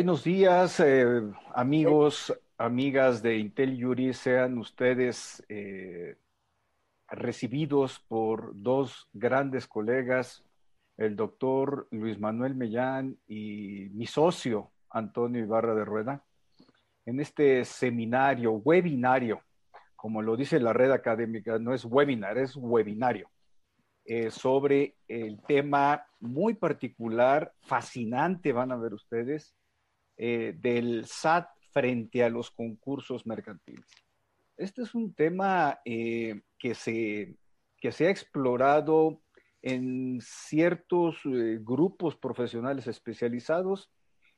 Buenos días, eh, amigos, amigas de Intel Yuri. Sean ustedes eh, recibidos por dos grandes colegas, el doctor Luis Manuel Mellán y mi socio Antonio Ibarra de Rueda, en este seminario, webinario, como lo dice la red académica, no es webinar, es webinario, eh, sobre el tema muy particular, fascinante, van a ver ustedes, eh, del SAT frente a los concursos mercantiles. Este es un tema eh, que, se, que se ha explorado en ciertos eh, grupos profesionales especializados,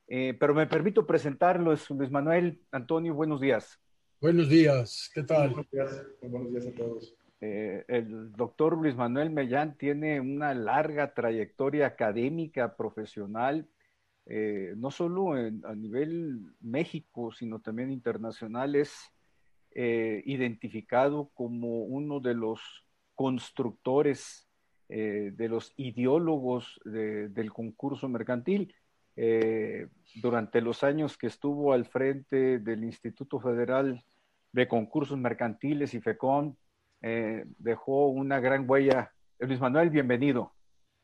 pero me permito presentarlo, es Luis Manuel Antonio, buenos días. Buenos días, ¿qué tal? Buenos días, buenos días a todos. el doctor Luis Manuel Mellán tiene una larga trayectoria académica, profesional, eh, no solo a nivel México, sino también internacional, es eh, identificado como uno de los constructores, eh, de los ideólogos del concurso mercantil. durante los años que estuvo al frente del Instituto Federal de Concursos Mercantiles y FECON, dejó una gran huella. Luis Manuel, bienvenido.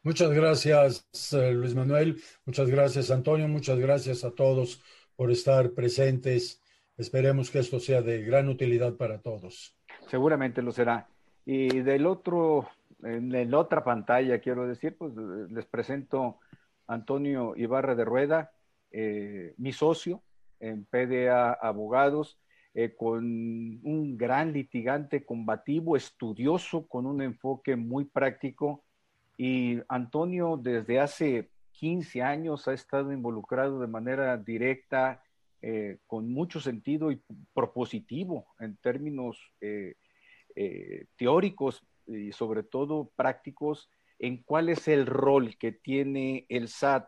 Muchas gracias, eh, Luis Manuel. Muchas gracias, Antonio. Muchas gracias a todos por estar presentes. Esperemos que esto sea de gran utilidad para todos. Seguramente lo será. Y del otro, en la otra pantalla, quiero decir, pues les presento a Antonio Ibarra de Rueda, eh, mi socio en PDA Abogados, eh, con un gran litigante combativo, estudioso, con un enfoque muy práctico y Antonio desde hace 15 años ha estado involucrado de manera directa, eh, con mucho sentido y propositivo en términos eh, eh, teóricos y sobre todo prácticos en cuál es el rol que tiene el SAT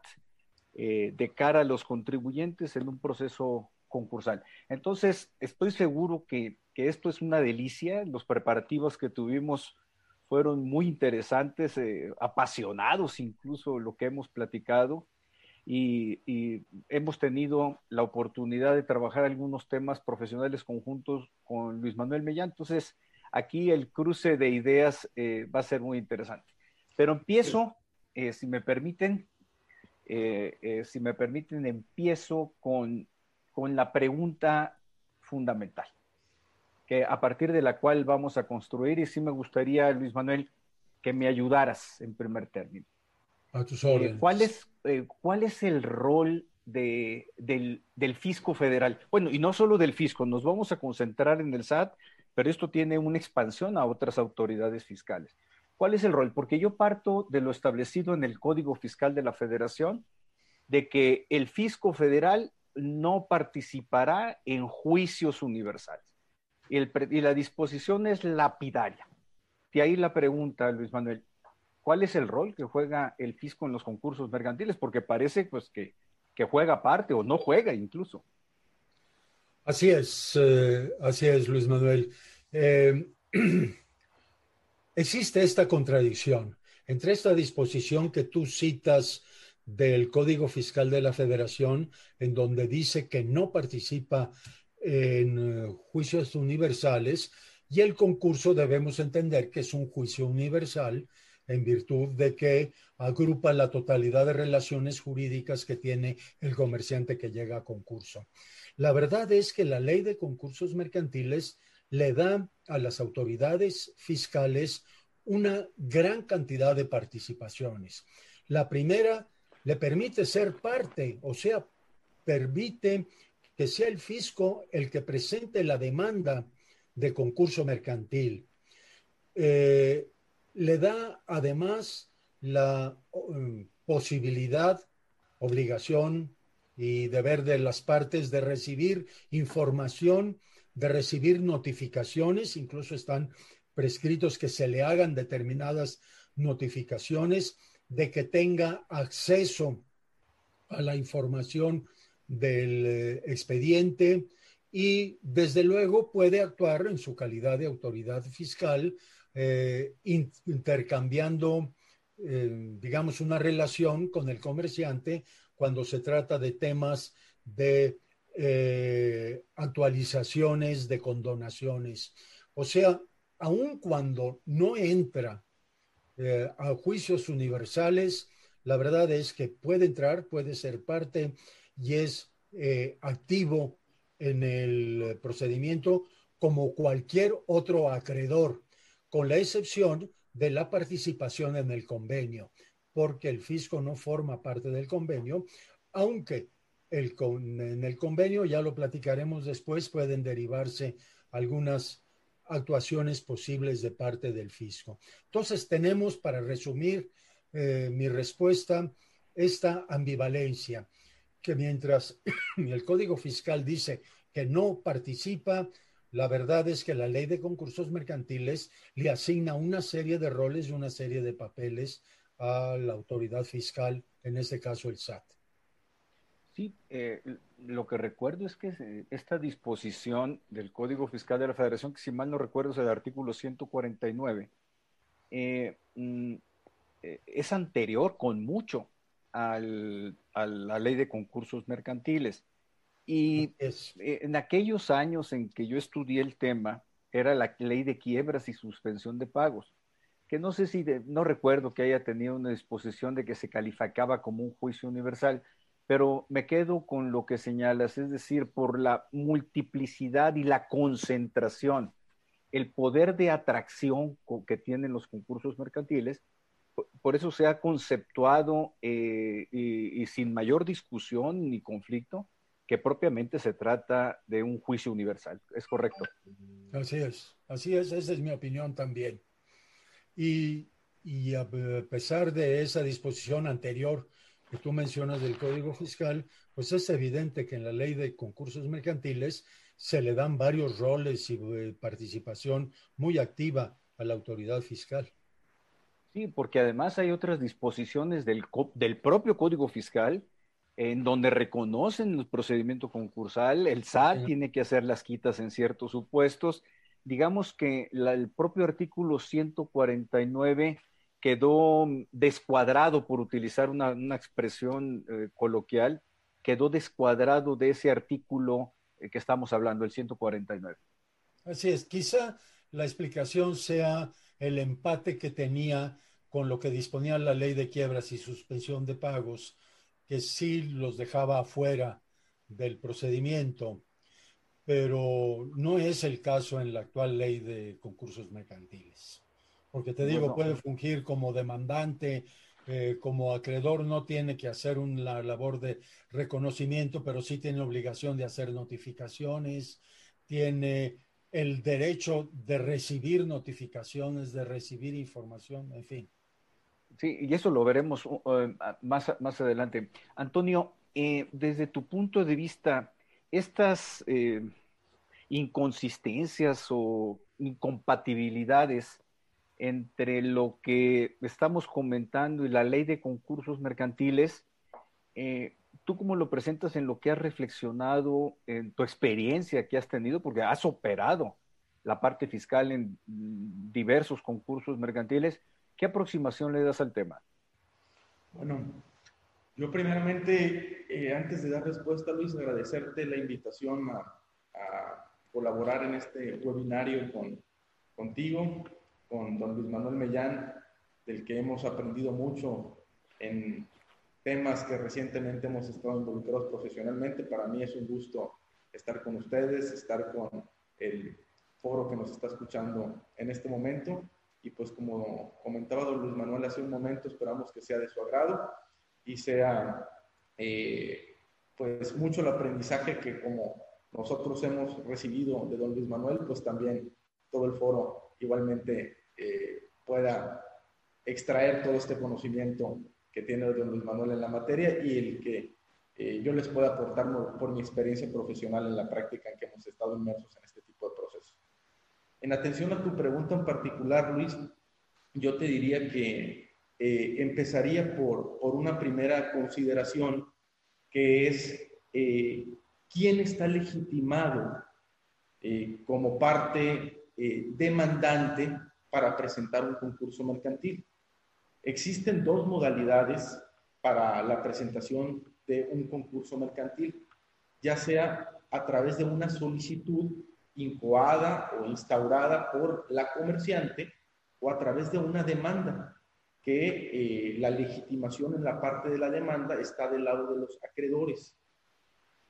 de cara a los contribuyentes en un proceso concursal. Entonces, estoy seguro que, que esto es una delicia, los preparativos que tuvimos fueron muy interesantes, eh, apasionados incluso lo que hemos platicado y, hemos tenido la oportunidad de trabajar algunos temas profesionales conjuntos con Luis Manuel Mellán. Entonces, aquí el cruce de ideas eh, va a ser muy interesante. Pero empiezo, eh, si me permiten, si me permiten, empiezo con, con la pregunta fundamental a partir de la cual vamos a construir y sí me gustaría, Luis Manuel, que me ayudaras en primer término. A tus órdenes. Eh, ¿cuál, es, eh, ¿Cuál es el rol de, del, del, fisco federal? Bueno, y no solo del fisco, nos vamos a concentrar en el SAT, pero esto tiene una expansión a otras autoridades fiscales. ¿Cuál es el rol? Porque yo parto de lo establecido en el Código Fiscal de la Federación, de que el fisco federal no participará en juicios universales y, la disposición es lapidaria. De ahí la pregunta, Luis Manuel, ¿cuál es el rol que juega el fisco en los concursos mercantiles? Porque parece pues que, juega parte o no juega incluso. Así es, eh, así es, Luis Manuel. Eh, existe esta contradicción entre esta disposición que tú citas del Código Fiscal de la Federación, en donde dice que no participa en eh, juicios universales y el concurso debemos entender que es un juicio universal en virtud de que agrupa la totalidad de relaciones jurídicas que tiene el comerciante que llega a concurso. La verdad es que la ley de concursos mercantiles le da a las autoridades fiscales una gran cantidad de participaciones. La primera le permite ser parte, o sea, permite que sea el fisco el que presente la demanda de concurso mercantil. Eh, le da además la um, posibilidad, obligación y deber de las partes de recibir información, de recibir notificaciones, incluso están prescritos que se le hagan determinadas notificaciones, de que tenga acceso a la información del eh, expediente y desde luego puede actuar en su calidad de autoridad fiscal eh, intercambiando, eh, digamos, una relación con el comerciante cuando se trata de temas de actualizaciones, de condonaciones. O sea, aun cuando no entra a juicios universales, la verdad es que puede entrar, puede ser parte y es eh, activo en el procedimiento como cualquier otro acreedor, con la excepción de la participación en el convenio, porque el fisco no forma parte del convenio, aunque el en el convenio, ya lo platicaremos después, pueden derivarse algunas actuaciones posibles de parte del fisco. Entonces, tenemos, para resumir eh, mi respuesta, esta ambivalencia, que mientras el Código Fiscal dice que no participa, la verdad es que la ley de concursos mercantiles le asigna una serie de roles y una serie de papeles a la autoridad fiscal, en este caso el SAT. Sí, eh, lo que recuerdo es que esta disposición del Código Fiscal de la Federación, que si mal no recuerdo es el artículo 149, eh, mm, eh, es anterior con mucho a la ley de concursos mercantiles. Y en aquellos años en que yo estudié el tema, era la ley de quiebras y suspensión de pagos, que no sé si, no recuerdo que haya tenido una disposición de que se calificaba como un juicio universal, pero me quedo con lo que señalas, es decir, por la multiplicidad y la concentración, el poder de atracción que tienen los concursos mercantiles, por eso se ha conceptuado eh, y, sin mayor discusión ni conflicto que propiamente se trata de un juicio universal. ¿Es correcto? Así es, así es, esa es mi opinión también. Y, y a pesar de esa disposición anterior que tú mencionas del Código Fiscal, pues es evidente que en la ley de concursos mercantiles se le dan varios roles y eh, participación muy activa a la autoridad fiscal. Sí, porque además hay otras disposiciones del, del propio Código Fiscal en donde reconocen el procedimiento concursal, el SAT tiene que hacer las quitas en ciertos supuestos. Digamos que el propio artículo 149 quedó descuadrado, por utilizar una, expresión eh, coloquial, quedó descuadrado de ese artículo eh, que estamos hablando, el 149. Así es, quizá la explicación sea el empate que tenía con lo que disponía la ley de quiebras y suspensión de pagos, que sí los dejaba afuera del procedimiento, pero no es el caso en la actual ley de concursos mercantiles porque te digo, puede fungir como demandante, eh, como acreedor no tiene que hacer una labor de reconocimiento, pero sí tiene obligación de hacer notificaciones, tiene el derecho de recibir notificaciones, de recibir información, en fin. Sí, y eso lo veremos uh, uh, más, más adelante. Antonio, eh, desde tu punto de vista, estas eh, inconsistencias o incompatibilidades entre lo que estamos comentando y la ley de concursos mercantiles, eh, ¿tú cómo lo presentas en lo que has reflexionado, en tu experiencia que has tenido? Porque has operado la parte fiscal en diversos concursos mercantiles. ¿Qué aproximación le das al tema? Bueno, yo primeramente, eh, antes de dar respuesta, Luis, agradecerte la invitación a, colaborar en este webinario con, contigo con don Luis Manuel Mellán, del que hemos aprendido mucho en temas que recientemente hemos estado involucrados profesionalmente. Para mí es un gusto estar con ustedes, estar con el foro que nos está escuchando en este momento. Y pues como comentaba don Luis Manuel hace un momento, esperamos que sea de su agrado y sea eh, pues mucho el aprendizaje que como nosotros hemos recibido de don Luis Manuel, pues también todo el foro igualmente eh, pueda extraer todo este conocimiento que tiene don Luis Manuel en la materia y el que eh, yo les pueda aportar por mi experiencia profesional en la práctica en que hemos estado inmersos en este tipo de procesos. En atención a tu pregunta en particular, Luis, yo te diría que eh, empezaría por, por, una primera consideración que es quién está legitimado como parte demandante para presentar un concurso mercantil. Existen dos modalidades para la presentación de un concurso mercantil. ya sea a través de una solicitud incoada o instaurada por la comerciante o a través de una demanda, que eh, la legitimación en la parte de la demanda está del lado de los acreedores.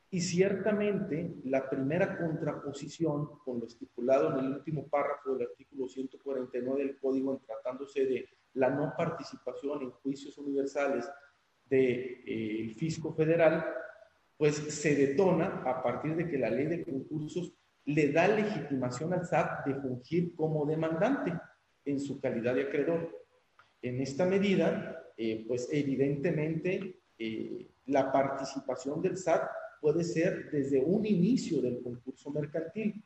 Y ciertamente la primera contraposición con lo estipulado en el último párrafo del artículo 149 del Código tratándose de la no participación en juicios universales del de, eh, fisco federal, pues se detona a partir de que la ley de concursos le da legitimación al SAT de fungir como demandante en su calidad de acreedor. En esta medida, eh, pues evidentemente eh, la participación del SAT puede ser desde un inicio del concurso mercantil,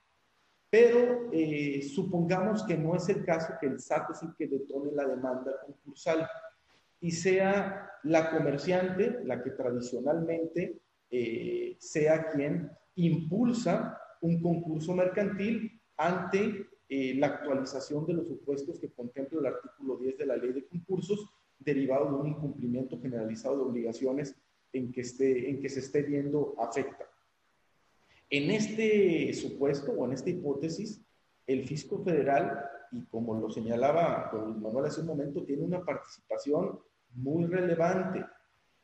pero eh, supongamos que no es el caso que el SAT es el que detone la demanda concursal y sea la comerciante la que tradicionalmente sea quien impulsa un concurso mercantil ante eh, la actualización de los supuestos que contempla el artículo 10 de la ley de concursos derivado de un incumplimiento generalizado de obligaciones en que, esté, en que se esté viendo afecta. En este supuesto o en esta hipótesis, el fisco federal, y como lo señalaba don Manuel hace un momento, tiene una participación muy relevante.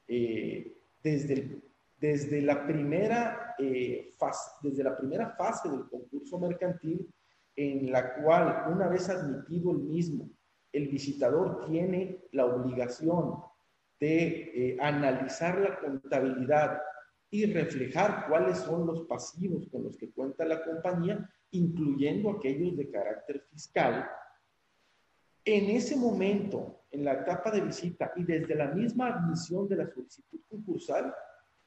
Eh, desde desde la primera, eh, fase, desde la primera fase del concurso mercantil, en la cual, una vez admitido el mismo, el visitador tiene la obligación de eh, analizar la contabilidad y reflejar cuáles son los pasivos con los que cuenta la compañía, incluyendo aquellos de carácter fiscal. En ese momento, en la etapa de visita y desde la misma admisión de la solicitud concursal,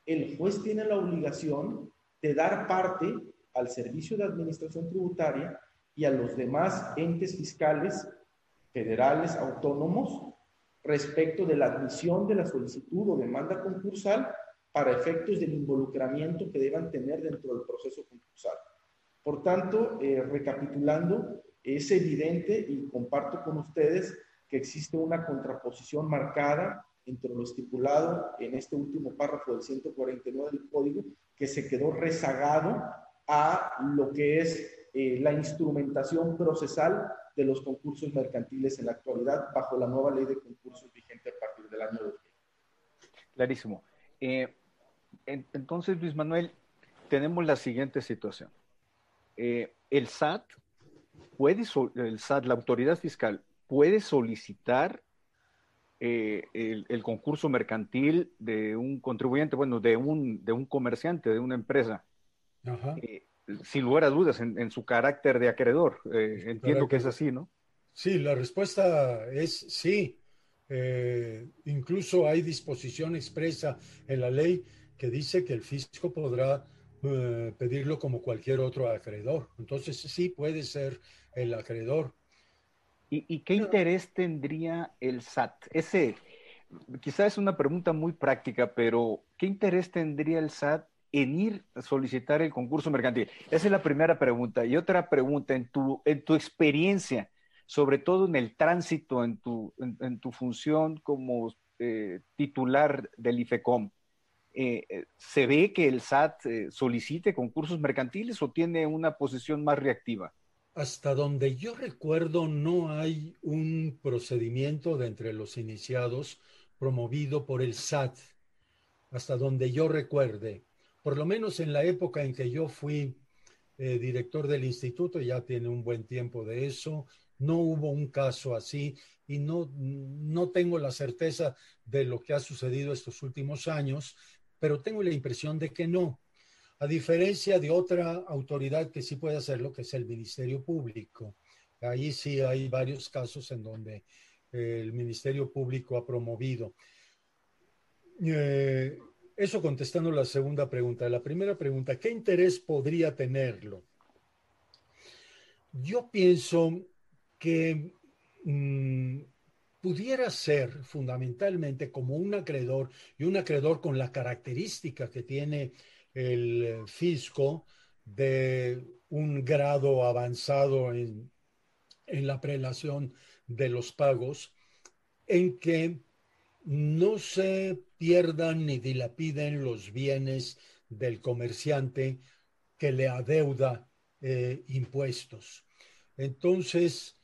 el juez tiene la obligación de dar parte al Servicio de Administración Tributaria y a los demás entes fiscales federales autónomos respecto de la admisión de la solicitud o demanda concursal para efectos del involucramiento que deban tener dentro del proceso concursal. Por tanto, eh, recapitulando, es evidente y comparto con ustedes que existe una contraposición marcada entre lo estipulado en este último párrafo del 149 del código, que se quedó rezagado a lo que es eh, la instrumentación procesal de los concursos mercantiles en la actualidad bajo la nueva ley de concursos vigente a partir del año 2000. Clarísimo. Eh, entonces, Luis Manuel, tenemos la siguiente situación. Eh, el SAT puede, el SAT, la autoridad fiscal, puede solicitar eh, el, concurso mercantil de un contribuyente, bueno, de un, de un comerciante, de una empresa, eh, sin lugar a dudas, en, su carácter de acreedor. Eh, entiendo que es así, ¿no? Sí, la respuesta es sí. incluso hay disposición expresa en la ley que dice que el fisco podrá pedirlo como cualquier otro acreedor. Entonces sí puede ser el acreedor. ¿Y, qué interés tendría el SAT? Ese, quizás es una pregunta muy práctica, pero ¿qué interés tendría el SAT en ir a solicitar el concurso mercantil? Esa es la primera pregunta. Y otra pregunta, en tu, en tu experiencia, sobre todo en el tránsito, en tu, en, tu función como eh, titular del IFECOM, eh, eh, ¿se ve que el SAT solicite concursos mercantiles o tiene una posición más reactiva? Hasta donde yo recuerdo, no hay un procedimiento de entre los iniciados promovido por el SAT, hasta donde yo recuerde. Por lo menos en la época en que yo fui eh, director del instituto, ya tiene un buen tiempo de eso, no hubo un caso así y no, no tengo la certeza de lo que ha sucedido estos últimos años, pero tengo la impresión de que no a diferencia de otra autoridad que sí puede hacerlo, que es el Ministerio Público. Ahí sí hay varios casos en donde eh, el Ministerio Público ha promovido. Eh, eso contestando la segunda pregunta. La primera pregunta, ¿qué interés podría tenerlo? Yo pienso que mm, pudiera ser fundamentalmente como un acreedor y un acreedor con la característica que tiene el fisco de un grado avanzado en, la prelación de los pagos, en que no se pierdan ni dilapiden los bienes del comerciante que le adeuda eh, impuestos. Entonces,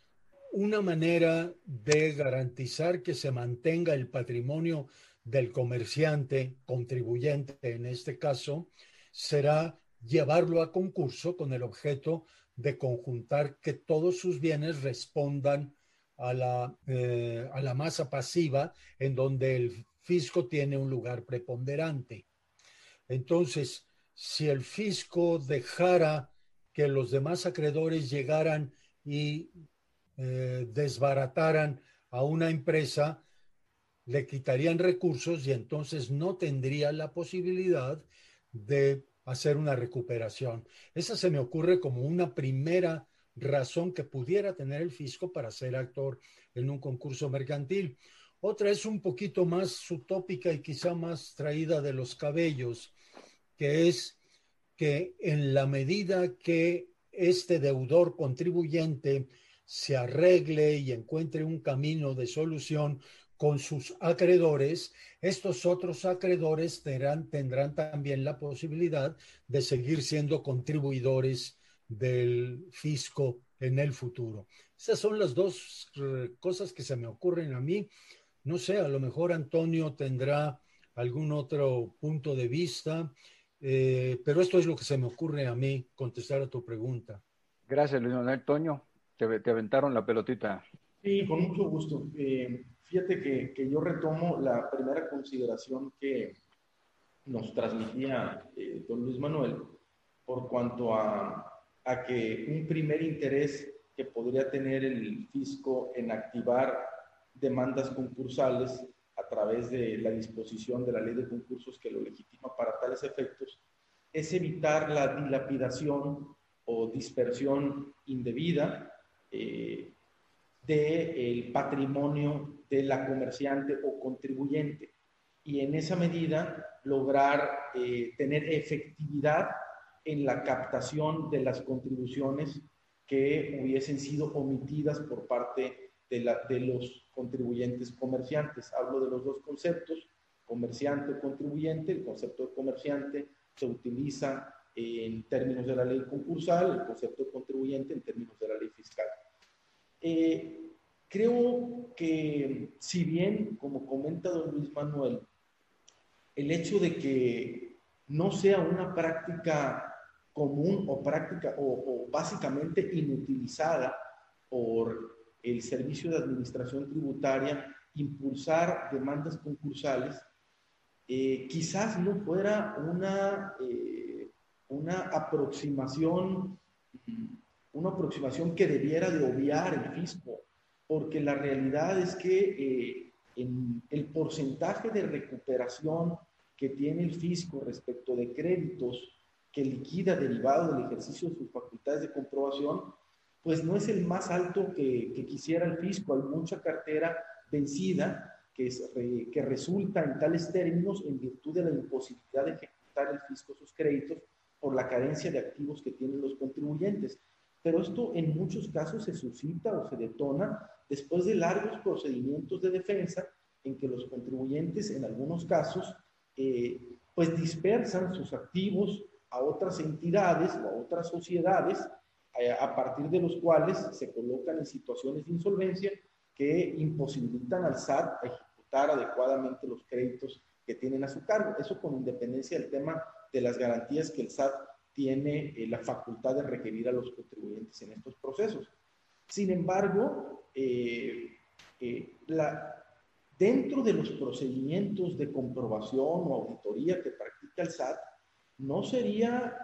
una manera de garantizar que se mantenga el patrimonio del comerciante, contribuyente en este caso, será llevarlo a concurso con el objeto de conjuntar que todos sus bienes respondan a la, eh, a la masa pasiva en donde el fisco tiene un lugar preponderante. Entonces, si el fisco dejara que los demás acreedores llegaran y eh, desbarataran a una empresa, le quitarían recursos y entonces no tendría la posibilidad de hacer una recuperación. Esa se me ocurre como una primera razón que pudiera tener el fisco para ser actor en un concurso mercantil. Otra es un poquito más utópica y quizá más traída de los cabellos, que es que en la medida que este deudor contribuyente se arregle y encuentre un camino de solución con sus acreedores, estos otros acreedores tendrán, tendrán también la posibilidad de seguir siendo contribuidores del fisco en el futuro. Esas son las dos eh, cosas que se me ocurren a mí. No sé, a lo mejor Antonio tendrá algún otro punto de vista, eh, pero esto es lo que se me ocurre a mí contestar a tu pregunta. Gracias, Luis Manuel. Toño, te, te aventaron la pelotita. Sí, con mucho gusto. Eh, fíjate que, que, yo retomo la primera consideración que nos transmitía eh, don Luis Manuel por cuanto a, a que un primer interés que podría tener el fisco en activar demandas concursales a través de la disposición de la ley de concursos que lo legitima para tales efectos, es evitar la dilapidación o dispersión indebida eh, del patrimonio de la comerciante o contribuyente y en esa medida lograr eh, tener efectividad en la captación de las contribuciones que hubiesen sido omitidas por parte de, la, de los contribuyentes comerciantes. Hablo de los dos conceptos, comerciante o contribuyente. El concepto de comerciante se utiliza en términos de la ley concursal, el concepto de contribuyente en términos de la ley fiscal. Eh, creo que si bien, como comenta don Luis Manuel, el hecho de que no sea una práctica común o práctica o, básicamente inutilizada por el Servicio de Administración Tributaria impulsar demandas concursales, eh, quizás no fuera una, eh, una aproximación una aproximación que debiera de obviar el fisco, porque la realidad es que eh, en el porcentaje de recuperación que tiene el fisco respecto de créditos que liquida derivado del ejercicio de sus facultades de comprobación, pues no es el más alto que, quisiera el fisco. Hay mucha cartera vencida que, que resulta en tales términos en virtud de la imposibilidad de ejecutar el fisco sus créditos por la carencia de activos que tienen los contribuyentes. Pero esto en muchos casos se suscita o se detona después de largos procedimientos de defensa en que los contribuyentes en algunos casos eh, pues dispersan sus activos a otras entidades o a otras sociedades eh, a partir de los cuales se colocan en situaciones de insolvencia que imposibilitan al SAT ejecutar adecuadamente los créditos que tienen a su cargo. Eso con independencia del tema de las garantías que el SAT tiene eh, la facultad de requerir a los contribuyentes en estos procesos. Sin embargo, eh, eh, la, dentro de los procedimientos de comprobación o auditoría que practica el SAT, no sería,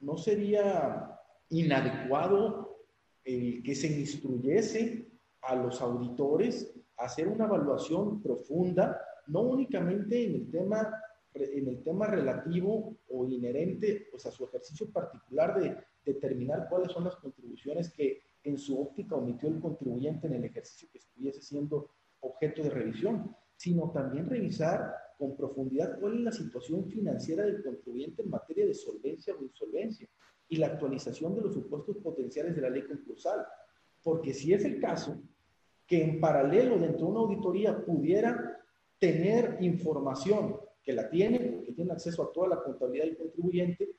no sería inadecuado que se instruyese a los auditores a hacer una evaluación profunda, no únicamente en el tema en el tema relativo o inherente pues, a su ejercicio particular de determinar cuáles son las contribuciones que en su óptica omitió el contribuyente en el ejercicio que estuviese siendo objeto de revisión, sino también revisar con profundidad cuál es la situación financiera del contribuyente en materia de solvencia o insolvencia y la actualización de los supuestos potenciales de la ley concursal. Porque si es el caso que en paralelo dentro de una auditoría pudiera tener información que la tiene, que tiene acceso a toda la contabilidad del contribuyente,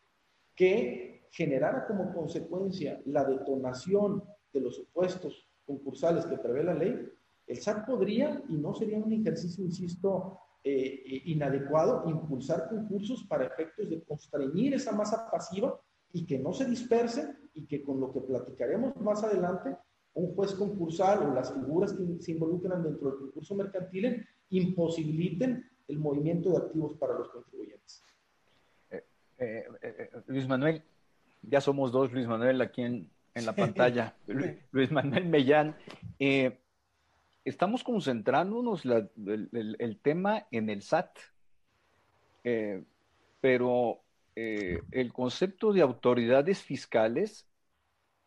que generara como consecuencia la detonación de los supuestos concursales que prevé la ley, el SAT podría, y no sería un ejercicio, insisto, eh, eh, inadecuado, impulsar concursos para efectos de constreñir esa masa pasiva y que no se disperse y que con lo que platicaremos más adelante, un juez concursal o las figuras que se involucran dentro del concurso mercantil imposibiliten el movimiento de activos para los contribuyentes. Eh, Luis Manuel, ya somos dos Luis Manuel aquí en, en la pantalla. Luis Manuel Mellán, eh, estamos concentrándonos el, tema en el SAT, eh, pero eh, el concepto de autoridades fiscales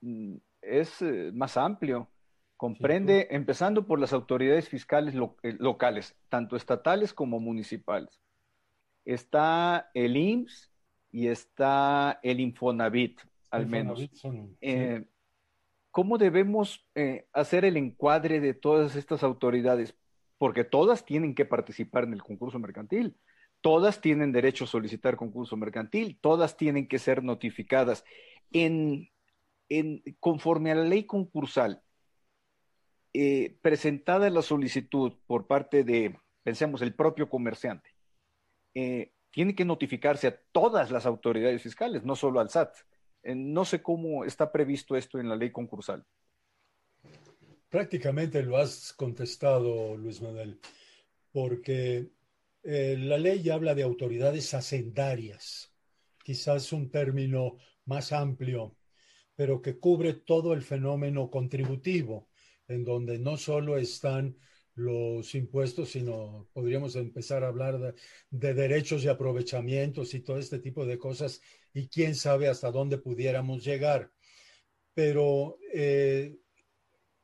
mm, es más amplio. Comprende, empezando por las autoridades fiscales locales, tanto estatales como municipales. Está el IMSS y está el Infonavit al menos. Eh, ¿Cómo debemos eh, hacer el encuadre de todas estas autoridades? Porque todas tienen que participar en el concurso mercantil, todas tienen derecho a solicitar concurso mercantil, todas tienen que ser notificadas. En, conforme a la ley concursal, eh, presentada la solicitud por parte de, pensemos, el propio comerciante, tiene que notificarse a todas las autoridades fiscales, no solo al SAT. Eh, no sé cómo está previsto esto en la ley concursal. Prácticamente lo has contestado, Luis Manuel, porque eh, la ley habla de autoridades hacendarias, quizás un término más amplio, pero que cubre todo el fenómeno contributivo, en donde no solo están los impuestos, sino podríamos empezar a hablar de, derechos y aprovechamientos y todo este tipo de cosas y quién sabe hasta dónde pudiéramos llegar. Pero eh,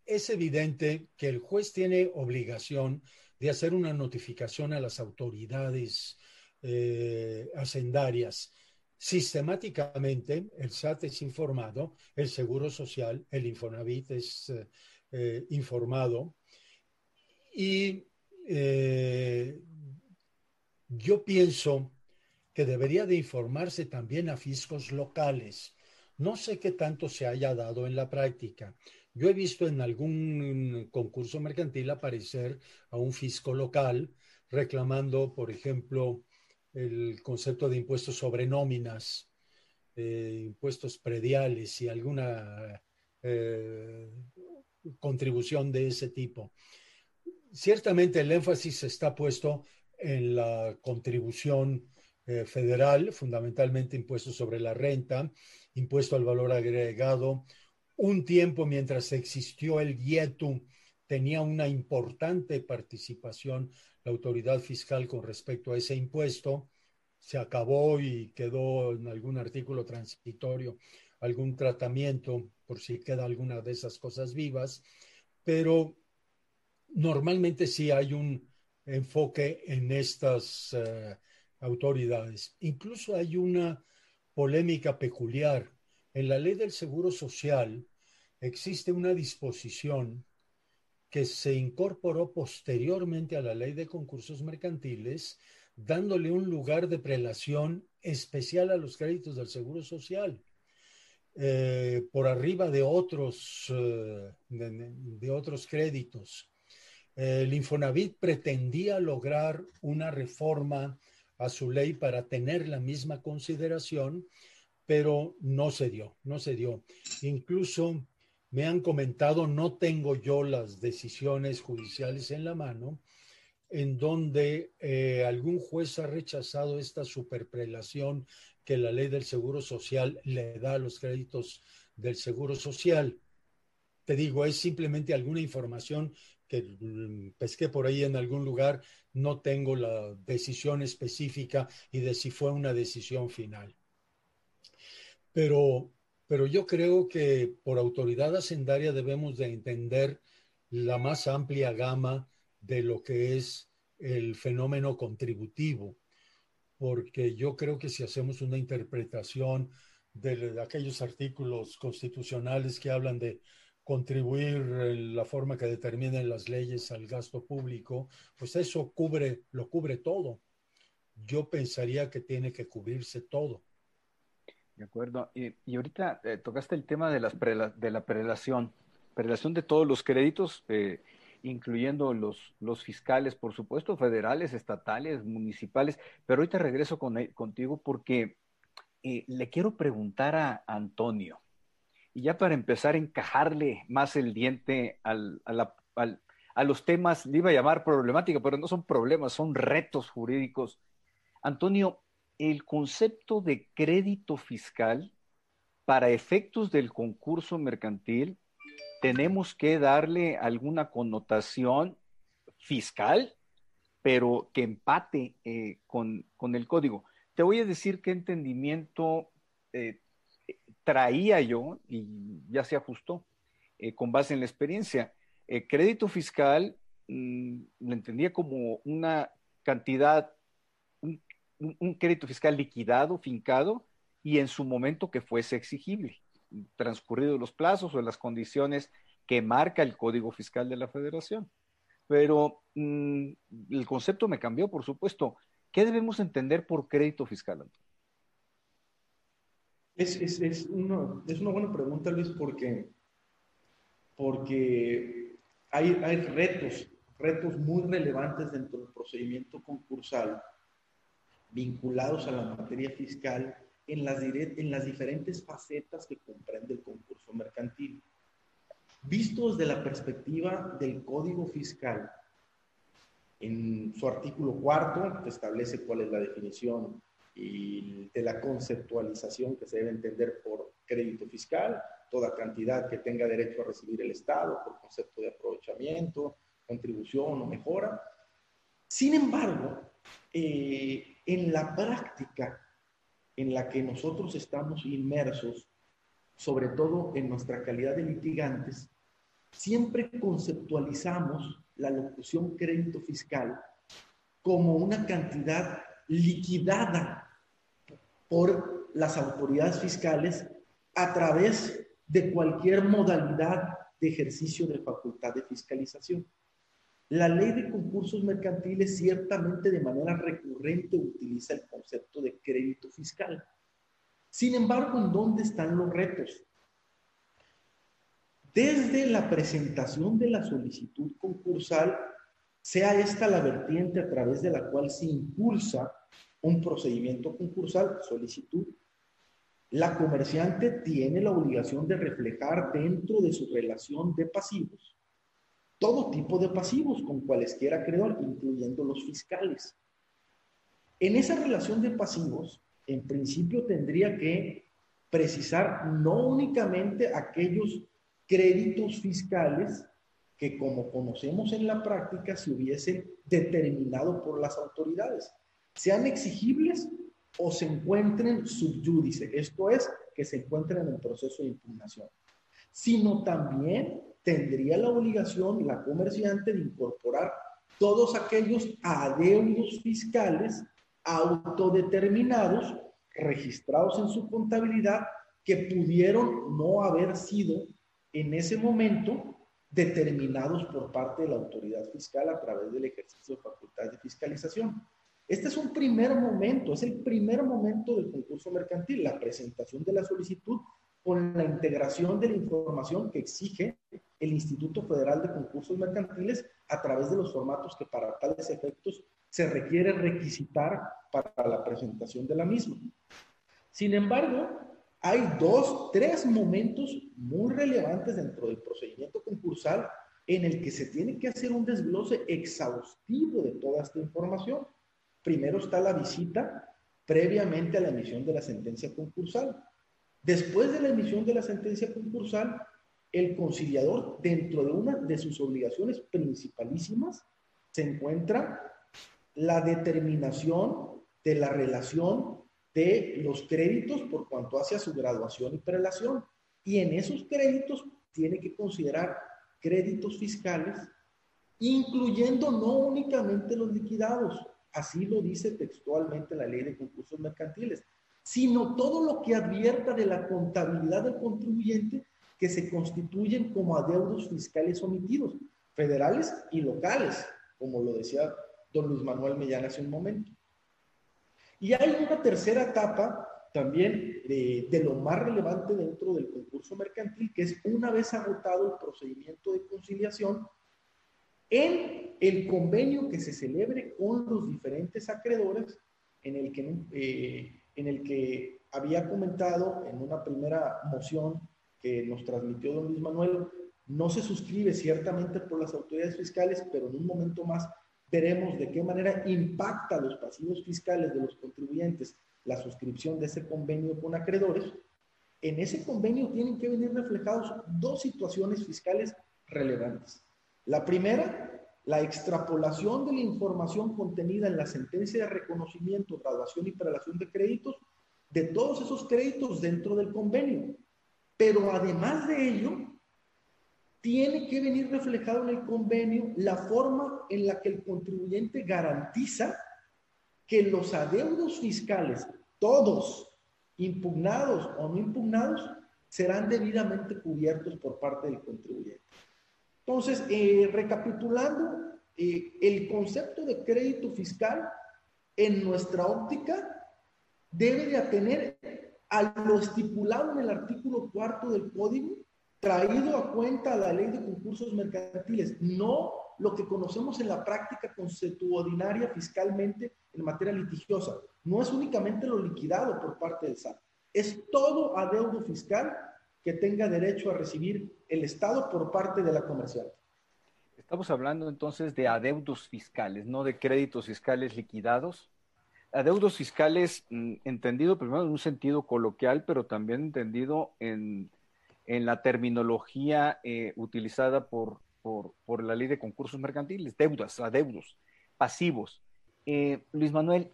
es evidente que el juez tiene obligación de hacer una notificación a las autoridades eh, hacendarias. Sistemáticamente, el SAT es informado, el Seguro Social, el Infonavit es eh, informado, y eh, yo pienso que debería de informarse también a fiscos locales. No sé qué tanto se haya dado en la práctica. Yo he visto en algún concurso mercantil aparecer a un fisco local reclamando, por ejemplo, el concepto de impuestos sobre nóminas, eh, impuestos prediales y alguna eh, contribución de ese tipo ciertamente el énfasis está puesto en la contribución eh, federal, fundamentalmente impuestos sobre la renta, impuesto al valor agregado. Un tiempo mientras existió el IETU tenía una importante participación la autoridad fiscal con respecto a ese impuesto. Se acabó y quedó en algún artículo transitorio algún tratamiento por si queda alguna de esas cosas vivas, pero normalmente sí hay un enfoque en estas eh, autoridades. Incluso hay una polémica peculiar. En la ley del Seguro Social existe una disposición que se incorporó posteriormente a la ley de concursos mercantiles, dándole un lugar de prelación especial a los créditos del Seguro Social. Eh, por arriba de otros, eh, de otros créditos el Infonavit pretendía lograr una reforma a su ley para tener la misma consideración, pero no se dio, no se dio. Incluso me han comentado, no tengo yo las decisiones judiciales en la mano, en donde eh, algún juez ha rechazado esta superprelación que la ley del Seguro Social le da a los créditos del Seguro Social. Te digo, es simplemente alguna información que mm, pesqué por ahí en algún lugar, no tengo la decisión específica y de si fue una decisión final. Pero, pero yo creo que por autoridad hacendaria debemos de entender la más amplia gama de lo que es el fenómeno contributivo, porque yo creo que si hacemos una interpretación de aquellos artículos constitucionales que hablan de contribuir en la forma que determinen las leyes al gasto público, pues eso cubre, lo cubre todo. yo pensaría que tiene que cubrirse todo. De acuerdo. Y, ahorita eh, tocaste el tema de, las de la prelación, prelación de todos los créditos, eh, incluyendo los, los fiscales, por supuesto, federales, estatales, municipales. Pero ahorita regreso con, eh, contigo porque le quiero preguntar a Antonio, y ya para empezar a encajarle más el diente al, a los temas, le iba a llamar problemática, pero no son problemas, son retos jurídicos. Antonio, el concepto de crédito fiscal para efectos del concurso mercantil, tenemos que darle alguna connotación fiscal, pero que empate eh, con, el código. Te voy a decir qué entendimiento eh, traía yo y ya se ajustó eh, con base en la experiencia. crédito fiscal mm, lo entendía como una cantidad un, crédito fiscal liquidado, fincado, y en su momento que fuese exigible, transcurridos los plazos o las condiciones que marca el Código Fiscal de la Federación. Pero mm, el concepto me cambió, por supuesto. ¿Qué debemos entender por crédito fiscal, Es, es, es, una buena pregunta, Luis, porque, porque hay, hay retos, retos muy relevantes dentro del procedimiento concursal vinculados a la materia fiscal en las, en las diferentes facetas que comprende el concurso mercantil. Visto desde la perspectiva del Código Fiscal, en su artículo cuarto establece cuál es la definición y de la conceptualización que se debe entender por crédito fiscal, toda cantidad que tenga derecho a recibir el Estado por concepto de aprovechamiento, contribución o mejora. Sin embargo, eh, en la práctica en la que nosotros estamos inmersos, sobre todo en nuestra calidad de litigantes, siempre conceptualizamos la locución crédito fiscal como una cantidad liquidada por las autoridades fiscales a través de cualquier modalidad de ejercicio de facultad de fiscalización. La ley de concursos mercantiles ciertamente de manera recurrente utiliza el concepto de crédito fiscal. Sin embargo, ¿en dónde están los retos? Desde la presentación de la solicitud concursal, sea esta la vertiente a través de la cual se impulsa un procedimiento concursal, solicitud, la comerciante tiene la obligación de reflejar dentro de su relación de pasivos todo tipo de pasivos con cualesquiera acreedor, incluyendo los fiscales. En esa relación de pasivos, en principio tendría que precisar no únicamente aquellos créditos fiscales que como conocemos en la práctica se hubiesen determinado por las autoridades, sean exigibles o se encuentren subyúdice, esto es, que se encuentren en proceso de impugnación, sino también tendría la obligación la comerciante de incorporar todos aquellos adeudos fiscales autodeterminados registrados en su contabilidad que pudieron no haber sido en ese momento determinados por parte de la autoridad fiscal a través del ejercicio de facultad de fiscalización. Este es un primer momento, es el primer momento del concurso mercantil, la presentación de la solicitud con la integración de la información que exige el Instituto Federal de Concursos Mercantiles a través de los formatos que para tales efectos se requiere requisitar para la presentación de la misma. Sin embargo, hay dos, tres momentos muy relevantes dentro del procedimiento concursal en el que se tiene que hacer un desglose exhaustivo de toda esta información. Primero está la visita previamente a la emisión de la sentencia concursal. Después de la emisión de la sentencia concursal, el conciliador, dentro de una de sus obligaciones principalísimas, se encuentra la determinación de la relación de los créditos por cuanto hace a su graduación y prelación. Y en esos créditos tiene que considerar créditos fiscales, incluyendo no únicamente los liquidados, así lo dice textualmente la ley de concursos mercantiles, sino todo lo que advierta de la contabilidad del contribuyente que se constituyen como adeudos fiscales omitidos, federales y locales, como lo decía don Luis Manuel Mellán hace un momento. Y hay una tercera etapa también de, lo más relevante dentro del concurso mercantil, que es una vez agotado el procedimiento de conciliación, en el convenio que se celebre con los diferentes acreedores, en el que, eh, en el que había comentado en una primera moción que nos transmitió don Luis Manuel, no se suscribe ciertamente por las autoridades fiscales, pero en un momento más veremos de qué manera impacta los pasivos fiscales de los contribuyentes la suscripción de ese convenio con acreedores. En ese convenio tienen que venir reflejados dos situaciones fiscales relevantes. La primera, la extrapolación de la información contenida en la sentencia de reconocimiento, graduación y prelación de créditos de todos esos créditos dentro del convenio. Pero además de ello, tiene que venir reflejado en el convenio la forma en la que el contribuyente garantiza que los adeudos fiscales, todos, impugnados o no impugnados, serán debidamente cubiertos por parte del contribuyente. Entonces, eh, recapitulando, eh, el concepto de crédito fiscal en nuestra óptica debe de atener a lo estipulado en el artículo cuarto del código, traído a cuenta la ley de concursos mercantiles, no lo que conocemos en la práctica consuetudinaria fiscalmente en materia litigiosa. No es únicamente lo liquidado por parte del SAT, es todo adeudo fiscal que tenga derecho a recibir el Estado por parte de la comerciante. Estamos hablando entonces de adeudos fiscales, no de créditos fiscales liquidados adeudos fiscales mm, entendido primero en un sentido coloquial, pero también entendido en, la terminología eh, utilizada por, por, la ley de concursos mercantiles, deudas, adeudos, pasivos. Eh, Luis Manuel,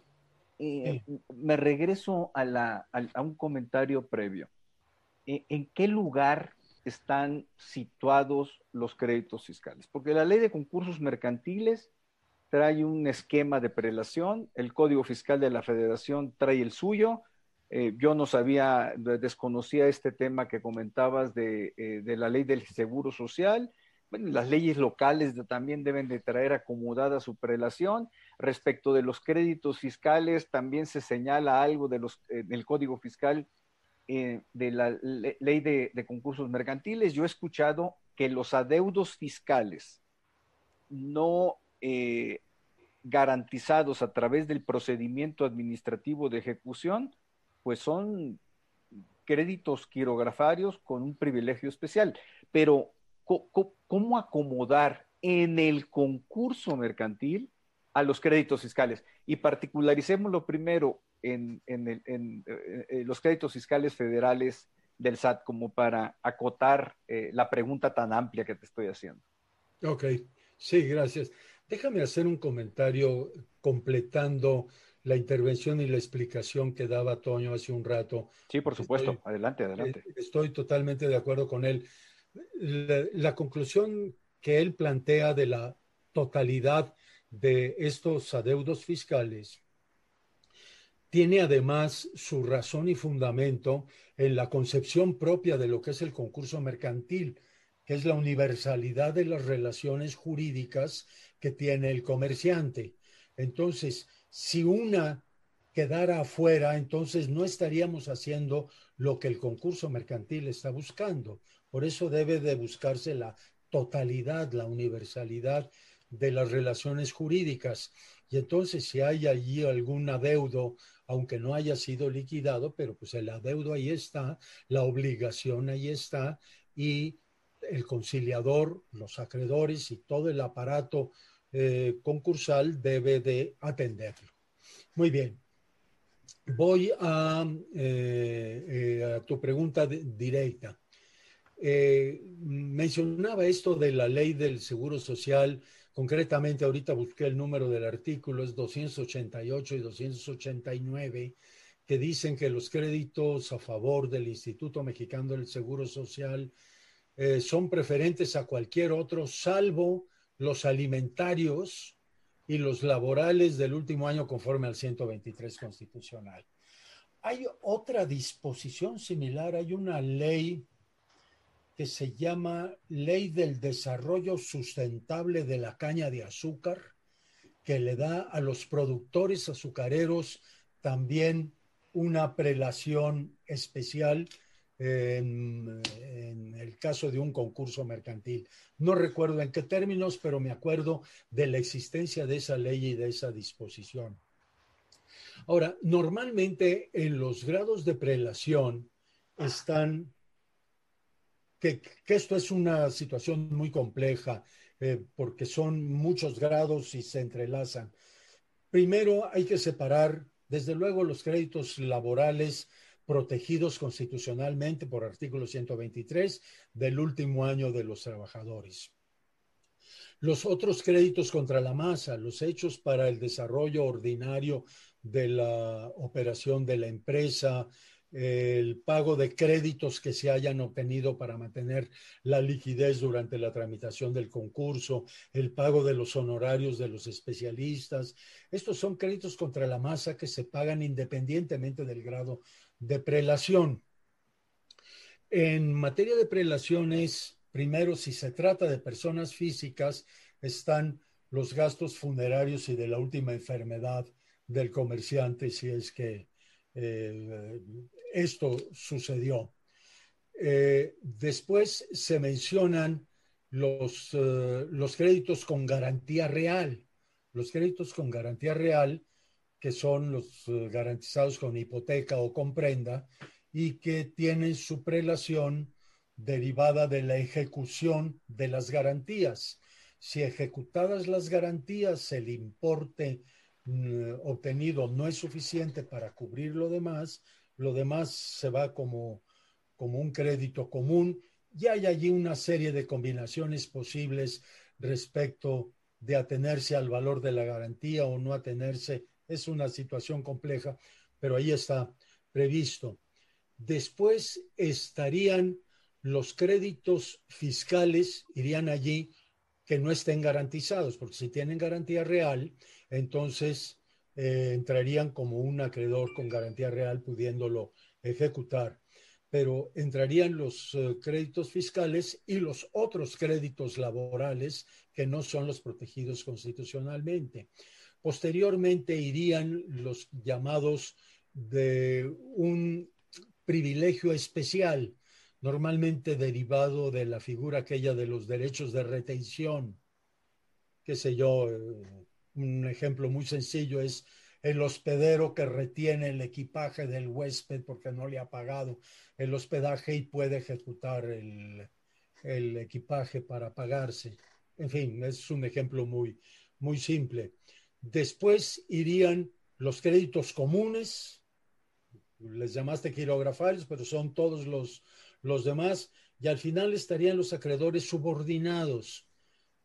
eh, me regreso a, la, a, un comentario previo. ¿En qué lugar están situados los créditos fiscales? Porque la ley de concursos mercantiles trae un esquema de prelación, el Código Fiscal de la Federación trae el suyo. Eh, yo no sabía, desconocía este tema que comentabas de, eh, la ley del seguro social. Bueno, las leyes locales también deben de traer acomodada su prelación. Respecto de los créditos fiscales, también se señala algo de los, eh, del Código Fiscal de la ley de, concursos mercantiles. Yo he escuchado que los adeudos fiscales no eh, garantizados a través del procedimiento administrativo de ejecución, pues son créditos quirografarios con un privilegio especial. Pero, ¿cómo acomodar en el concurso mercantil a los créditos fiscales? Y particularicémoslo primero en, eh, los créditos fiscales federales del SAT, como para acotar eh, la pregunta tan amplia que te estoy haciendo. Ok, sí, gracias. Déjame hacer un comentario completando la intervención y la explicación que daba Toño hace un rato. Sí, por supuesto. adelante, adelante. Eh, estoy totalmente de acuerdo con él. La, conclusión que él plantea de la totalidad de estos adeudos fiscales tiene además su razón y fundamento en la concepción propia de lo que es el concurso mercantil, que es la universalidad de las relaciones jurídicas que tiene el comerciante. Entonces, si una quedara afuera, entonces no estaríamos haciendo lo que el concurso mercantil está buscando. Por eso debe de buscarse la totalidad, la universalidad de las relaciones jurídicas. Y entonces si hay allí algún adeudo, aunque no haya sido liquidado, pero pues el adeudo ahí está, la obligación ahí está y el conciliador, los acreedores y todo el aparato eh, concursal debe de atenderlo. Muy bien. Voy a, eh, eh, a tu pregunta directa. mencionaba esto de la ley del Seguro Social. Concretamente, ahorita busqué el número del artículo, es 288 y 289, que dicen que los créditos a favor del Instituto Mexicano del Seguro Social son preferentes a cualquier otro, salvo los alimentarios y los laborales del último año conforme al 123 constitucional. Hay otra disposición similar, hay una ley que se llama Ley del Desarrollo Sustentable de la Caña de Azúcar, que le da a los productores azucareros también una prelación especial en, el caso de un concurso mercantil. No recuerdo en qué términos, pero me acuerdo de la existencia de esa ley y de esa disposición. Ahora, normalmente en los grados de prelación están, que, esto es una situación muy compleja, eh, porque son muchos grados y se entrelazan. Primero hay que separar, desde luego, los créditos laborales protegidos constitucionalmente por artículo 123 del último año de los trabajadores. Los otros créditos contra la masa, los hechos para el desarrollo ordinario de la operación de la empresa, el pago de créditos que se hayan obtenido para mantener la liquidez durante la tramitación del concurso, el pago de los honorarios de los especialistas. Estos son créditos contra la masa que se pagan independientemente del grado de prelación. En materia de prelaciones, primero, si se trata de personas físicas, están los gastos funerarios y de la última enfermedad del comerciante, si es que eh, esto sucedió. Eh, después se mencionan los, eh, los créditos con garantía real. Los créditos con garantía real, que son los garantizados con hipoteca o con prenda, y que tienen su prelación derivada de la ejecución de las garantías. Si ejecutadas las garantías, el importe obtenido no es suficiente para cubrir lo demás, lo demás se va como, como un crédito común y hay allí una serie de combinaciones posibles respecto de atenerse al valor de la garantía o no atenerse. Es una situación compleja, pero ahí está previsto. Después estarían los créditos fiscales, irían allí que no estén garantizados, porque si tienen garantía real, entonces eh, entrarían como un acreedor con garantía real pudiéndolo ejecutar. Pero entrarían los eh, créditos fiscales y los otros créditos laborales que no son los protegidos constitucionalmente. Posteriormente irían los llamados de un privilegio especial, normalmente derivado de la figura aquella de los derechos de retención, qué sé yo, eh, un ejemplo muy sencillo es el hospedero que retiene el equipaje del huésped porque no le ha pagado el hospedaje y puede ejecutar el, equipaje para pagarse. En fin, es un ejemplo muy, muy simple. Después irían los créditos comunes, les llamaste quirografarios, pero son todos los, los demás, y al final estarían los acreedores subordinados,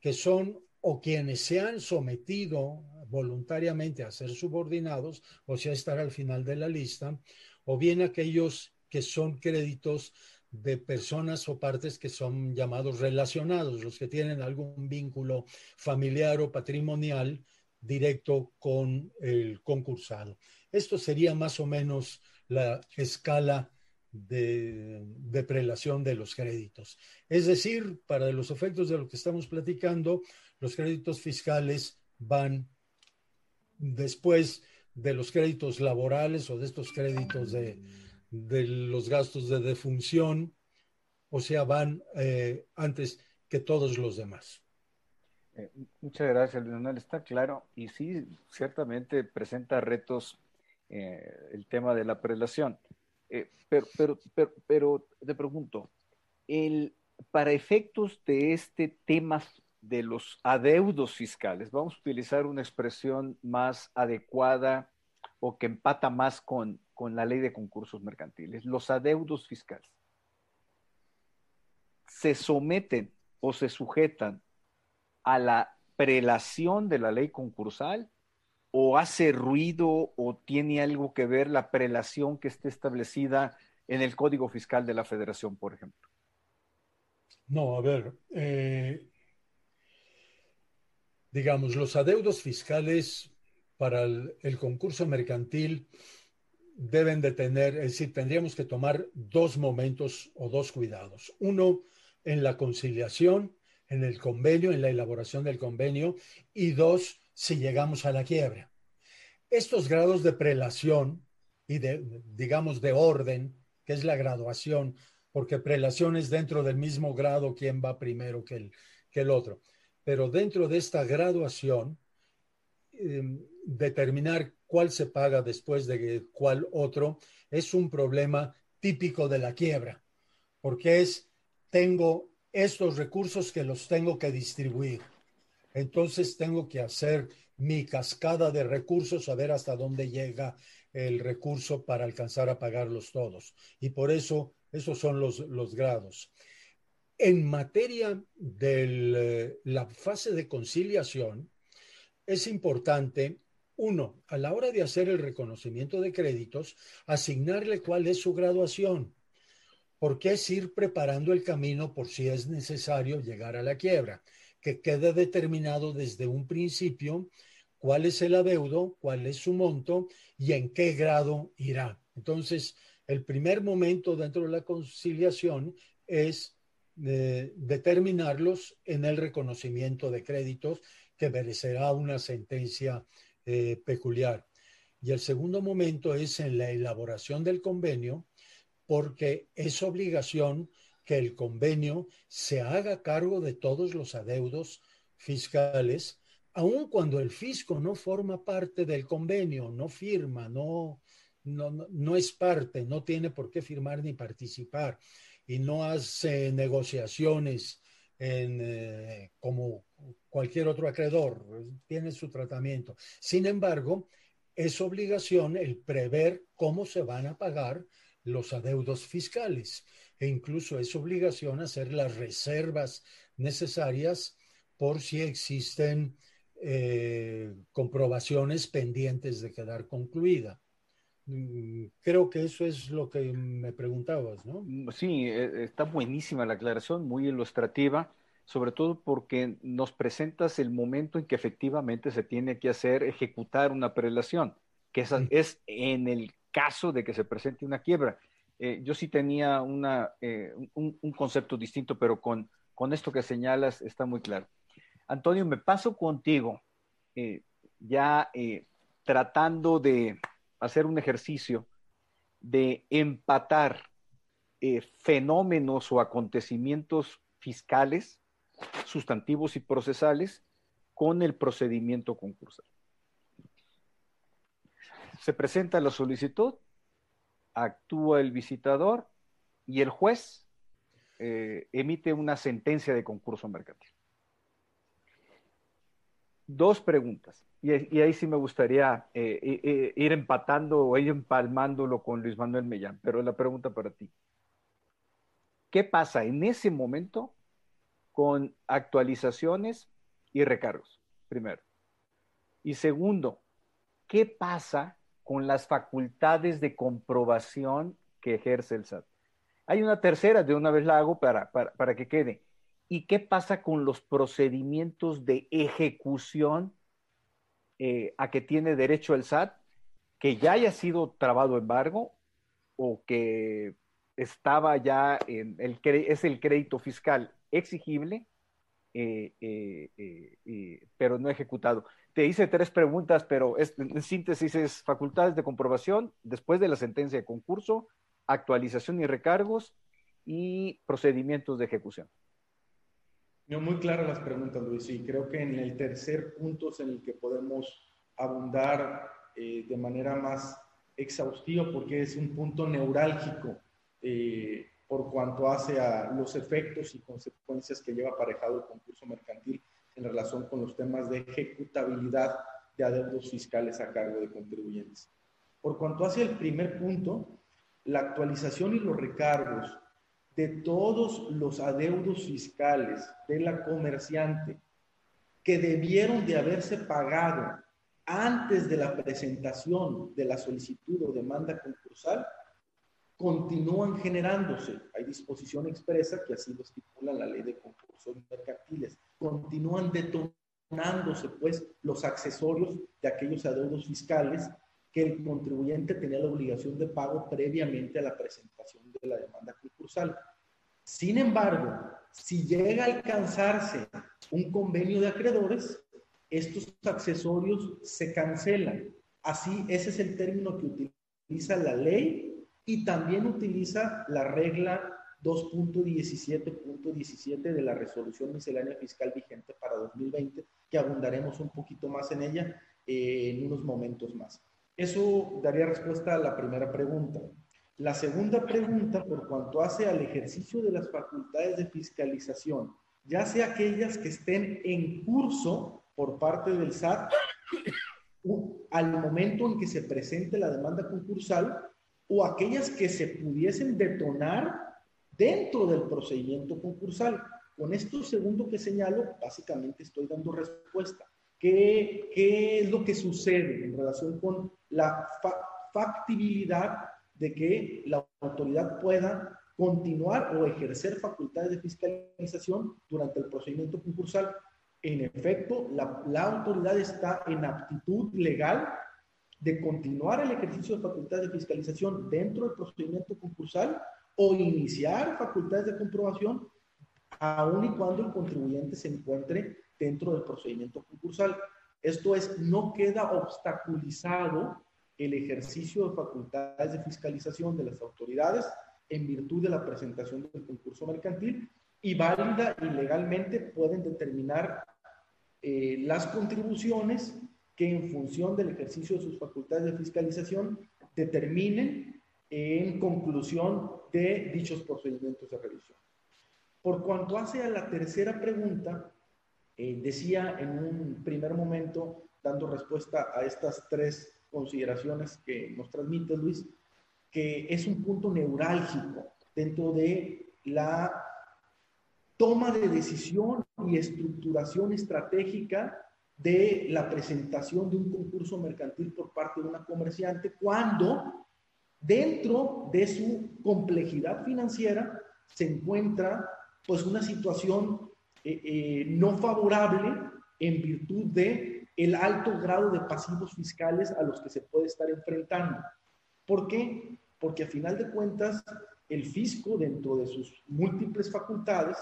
que son o quienes se han sometido voluntariamente a ser subordinados, o sea, estar al final de la lista, o bien aquellos que son créditos de personas o partes que son llamados relacionados, los que tienen algún vínculo familiar o patrimonial directo con el concursado. Esto sería más o menos la escala de, de, prelación de los créditos. Es decir, para los efectos de lo que estamos platicando, los créditos fiscales van después de los créditos laborales o de estos créditos de, los gastos de defunción, o sea, van eh, antes que todos los demás. Eh, muchas gracias, Leonel. Está claro y sí, ciertamente presenta retos eh, el tema de la prelación. pero, pero, pero, pero te pregunto, el, para efectos de este tema de los adeudos fiscales. Vamos a utilizar una expresión más adecuada o que empata más con, la ley de concursos mercantiles. Los adeudos fiscales se someten o se sujetan a la prelación de la ley concursal o hace ruido o tiene algo que ver la prelación que esté establecida en el Código Fiscal de la Federación, por ejemplo? No, a ver, eh, digamos, los adeudos fiscales para el, concurso mercantil deben de tener, es decir, tendríamos que tomar dos momentos o dos cuidados. Uno, en la conciliación, en el convenio, en la elaboración del convenio, y dos, si llegamos a la quiebra. estos grados de prelación y de, digamos, de orden, que es la graduación, porque prelación es dentro del mismo grado quién va primero que el, que el otro. Pero dentro de esta graduación, em, determinar cuál se paga después de cuál otro es un problema típico de la quiebra, porque es, tengo estos recursos que los tengo que distribuir. Entonces tengo que hacer mi cascada de recursos, a ver hasta dónde llega el recurso para alcanzar a pagarlos todos. Y por eso, esos son los, los grados. En materia de eh, la fase de conciliación, es importante, uno, a la hora de hacer el reconocimiento de créditos, asignarle cuál es su graduación, porque es ir preparando el camino por si es necesario llegar a la quiebra, que quede determinado desde un principio cuál es el adeudo, cuál es su monto y en qué grado irá. Entonces, el primer momento dentro de la conciliación es determinarlos en el reconocimiento de créditos que merecerá una sentencia eh, peculiar. Y el segundo momento es en la elaboración del convenio, porque es obligación que el convenio se haga cargo de todos los adeudos fiscales aun cuando el fisco no forma parte del convenio, no firma, no, no, es parte, no tiene por qué firmar ni participar y no hace negociaciones eh, como cualquier otro acreedor, tiene su tratamiento. Sin embargo, es obligación el prever cómo se van a pagar los adeudos fiscales e incluso es obligación hacer las reservas necesarias por si existen eh, comprobaciones pendientes de quedar concluida. Mm, creo que eso es lo que me preguntabas, ¿no? Mm, sí, e, está buenísima la aclaración, muy ilustrativa, sobre todo porque nos presentas el momento en que efectivamente se tiene que hacer, ejecutar una prelación, que es en el caso de que se presente una quiebra. Eh, yo sí tenía una, eh, un, un, concepto distinto, pero con, con esto que señalas está muy claro. Antonio, me paso contigo, eh, ya eh, tratando de hacer un ejercicio de empatar eh, fenómenos o acontecimientos fiscales, sustantivos y procesales con el procedimiento concursal. Se presenta la solicitud, actúa el visitador y el juez emite una sentencia de concurso mercantil dos preguntas. Y, ahí sí me gustaría eh, ir empatando o ir empalmándolo con Luis Manuel Mellán. Pero la pregunta para ti. ¿Qué pasa en ese momento con actualizaciones y recargos? Primero. Y segundo, ¿qué pasa con las facultades de comprobación que ejerce el SAT? Hay una tercera, de una vez la hago para, para que quede. ¿Y qué pasa con los procedimientos de ejecución eh, a que tiene derecho el SAT, que ya haya sido trabado embargo o que estaba ya en el es el crédito fiscal exigible, eh, eh, pero no ejecutado. Te hice tres preguntas, pero en síntesis es facultades de comprobación después de la sentencia de concurso, actualización y recargos y procedimientos de ejecución. No, muy claras las preguntas, Luis, y creo que en el tercer punto es en el que podemos abundar eh, de manera más exhaustiva porque es un punto neurálgico eh, por cuanto hace a los efectos y consecuencias que lleva aparejado el concurso mercantil en relación con los temas de ejecutabilidad de adeudos fiscales a cargo de contribuyentes. Por cuanto hace el primer punto, la actualización y los recargos de todos los adeudos fiscales de la comerciante que debieron de haberse pagado antes de la presentación de la solicitud o demanda concursal, continúan generándose. Hay disposición expresa que así lo estipula la ley de concursos mercantiles. Continúan detonándose, pues, los accesorios de aquellos adeudos fiscales que el contribuyente tenía la obligación de pago previamente a la presentación de la demanda concursal. Sin embargo, si llega a alcanzarse un convenio de acreedores, estos accesorios se cancelan Así, ese es el término que utiliza la ley y también utiliza la regla 2.17.17 de la resolución miscelánea fiscal vigente para 2020, que abundaremos un poquito más en ella eh, en unos momentos más. Eso daría respuesta a la primera pregunta. La segunda pregunta, por cuanto hace al ejercicio de las facultades de fiscalización, ya sea aquellas que estén en curso por parte del SAT al momento en que se presente la demanda concursal o aquellas que se pudiesen detonar dentro del procedimiento concursal. Con esto segundo que señalo, básicamente estoy dando respuesta. ¿Qué, qué es lo que sucede en relación con la factibilidad de que la autoridad pueda continuar o ejercer facultades de fiscalización durante el procedimiento concursal? En efecto, la, la autoridad está en aptitud legal de continuar el ejercicio de facultades de fiscalización dentro del procedimiento concursal o iniciar facultades de comprobación, aun y cuando el contribuyente se encuentre dentro del procedimiento concursal. Esto es, no queda obstaculizado el ejercicio de facultades de fiscalización de las autoridades en virtud de la presentación del concurso mercantil y válida y legalmente pueden determinar eh, las contribuciones que en función del ejercicio de sus facultades de fiscalización determinen en conclusión de dichos procedimientos de revisión. Por cuanto hace a la tercera pregunta, eh, decía en un primer momento, dando respuesta a estas tres consideraciones que nos transmite Luis, que es un punto neurálgico dentro de la toma de decisión y estructuración estratégica de la presentación de un concurso mercantil por parte de una comerciante cuando dentro de su complejidad financiera se encuentra pues una situación eh, eh, no favorable en virtud de el alto grado de pasivos fiscales a los que se puede estar enfrentando. ¿Por qué? Porque a final de cuentas el fisco dentro de sus múltiples facultades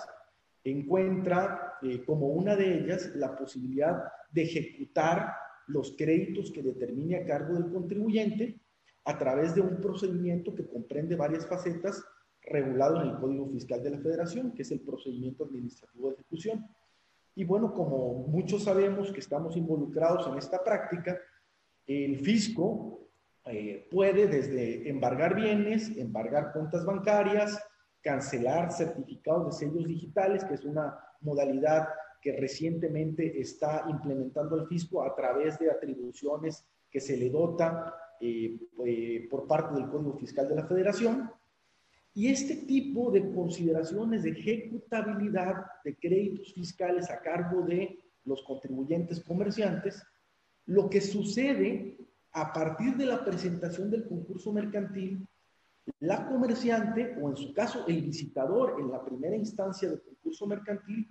encuentra eh, como una de ellas la posibilidad de ejecutar los créditos que determine a cargo del contribuyente a través de un procedimiento que comprende varias facetas regulado en el Código Fiscal de la Federación, que es el procedimiento administrativo de ejecución. Y bueno, como muchos sabemos que estamos involucrados en esta práctica, el fisco eh, puede desde embargar bienes, embargar cuentas bancarias, cancelar certificados de sellos digitales, que es una modalidad que recientemente está implementando el fisco a través de atribuciones que se le dota eh, eh, por parte del Código Fiscal de la Federación. Y este tipo de consideraciones de ejecutabilidad de créditos fiscales a cargo de los contribuyentes comerciantes, lo que sucede a partir de la presentación del concurso mercantil, la comerciante o en su caso el visitador en la primera instancia del concurso mercantil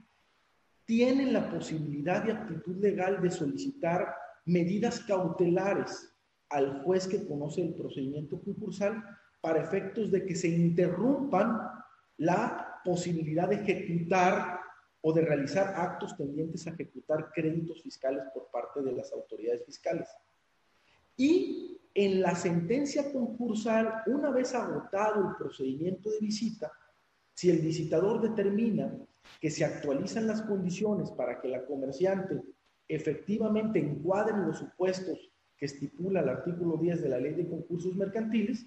tienen la posibilidad y aptitud legal de solicitar medidas cautelares al juez que conoce el procedimiento concursal para efectos de que se interrumpan la posibilidad de ejecutar o de realizar actos tendientes a ejecutar créditos fiscales por parte de las autoridades fiscales. Y en la sentencia concursal, una vez agotado el procedimiento de visita, si el visitador determina que se actualizan las condiciones para que la comerciante efectivamente encuadre los supuestos que estipula el artículo 10 de la ley de concursos mercantiles,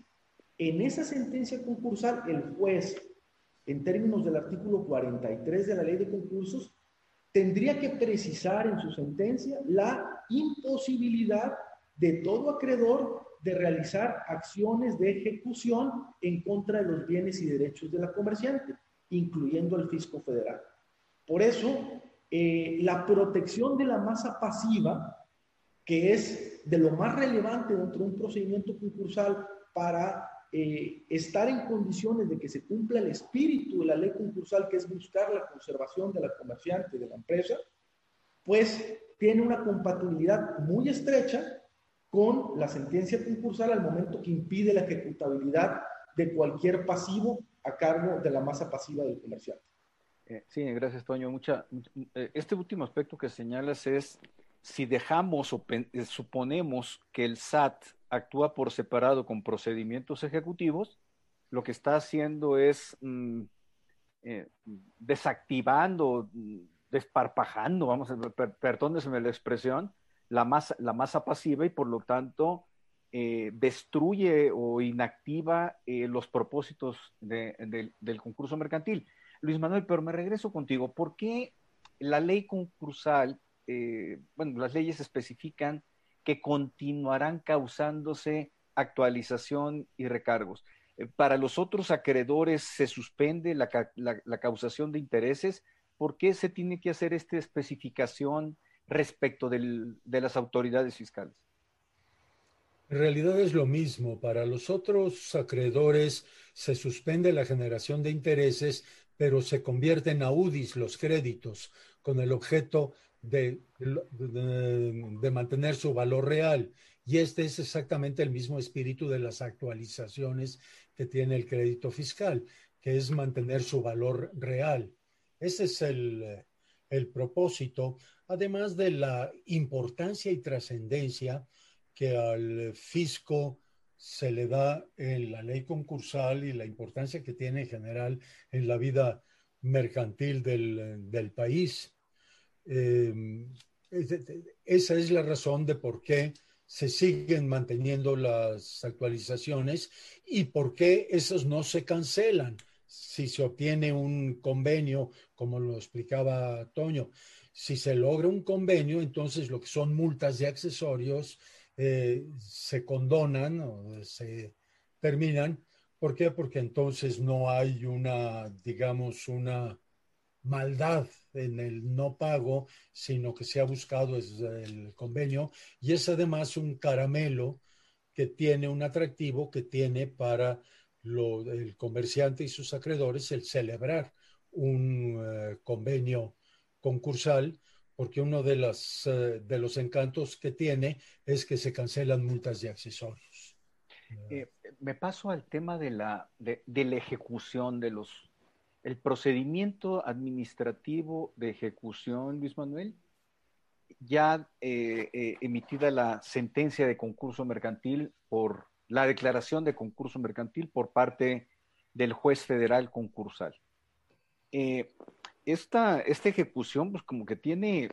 en esa sentencia concursal el juez, en términos del artículo 43 de la ley de concursos, tendría que precisar en su sentencia la imposibilidad de todo acreedor de realizar acciones de ejecución en contra de los bienes y derechos de la comerciante, incluyendo al fisco federal. Por eso, eh, la protección de la masa pasiva, que es de lo más relevante dentro de un procedimiento concursal para eh, estar en condiciones de que se cumpla el espíritu de la ley concursal, que es buscar la conservación de la comerciante, de la empresa, pues tiene una compatibilidad muy estrecha con la sentencia concursal al momento que impide la ejecutabilidad de cualquier pasivo a cargo de la masa pasiva del comerciante. Eh, sí, gracias, Toño. Mucha, eh, este último aspecto que señalas es si dejamos o eh, suponemos que el SAT actúa por separado con procedimientos ejecutivos, lo que está haciendo es mm, eh, desactivando, desparpajando, vamos a perdónenme la expresión, la masa, la masa pasiva y por lo tanto eh, destruye o inactiva eh, los propósitos del concurso mercantil. Luis Manuel, pero me regreso contigo. ¿Por qué la ley concursal, bueno, las leyes especifican que continuarán causándose actualización y recargos? Eh, para los otros acreedores se suspende la, causación de intereses. ¿Por qué se tiene que hacer esta especificación respecto de las autoridades fiscales? En realidad es lo mismo. Para los otros acreedores se suspende la generación de intereses, pero se convierten a UDIs los créditos con el objeto de, mantener su valor real. Y este es exactamente el mismo espíritu de las actualizaciones que tiene el crédito fiscal, que es mantener su valor real. Ese es el, propósito, además de la importancia y trascendencia que al fisco se le da en la ley concursal y la importancia que tiene en general en la vida mercantil del, país. Eh, esa es la razón de por qué se siguen manteniendo las actualizaciones y por qué esos no se cancelan si se obtiene un convenio, como lo explicaba Toño. Si se logra un convenio, entonces lo que son multas de accesorios eh, se condonan o se terminan. ¿Por qué? Porque entonces no hay una, digamos, una maldad en el no pago, sino que se ha buscado el convenio y es además un caramelo que tiene un atractivo que tiene para el comerciante y sus acreedores el celebrar un eh, convenio concursal, porque uno de, las, eh, de los encantos que tiene es que se cancelan multas de accesorios. Eh, me paso al tema de la, de la ejecución de los el procedimiento administrativo de ejecución, Luis Manuel, ya eh, eh, emitida la sentencia de concurso mercantil por la declaración de concurso mercantil por parte del juez federal concursal. Eh, esta, esta, ejecución, pues como que tiene,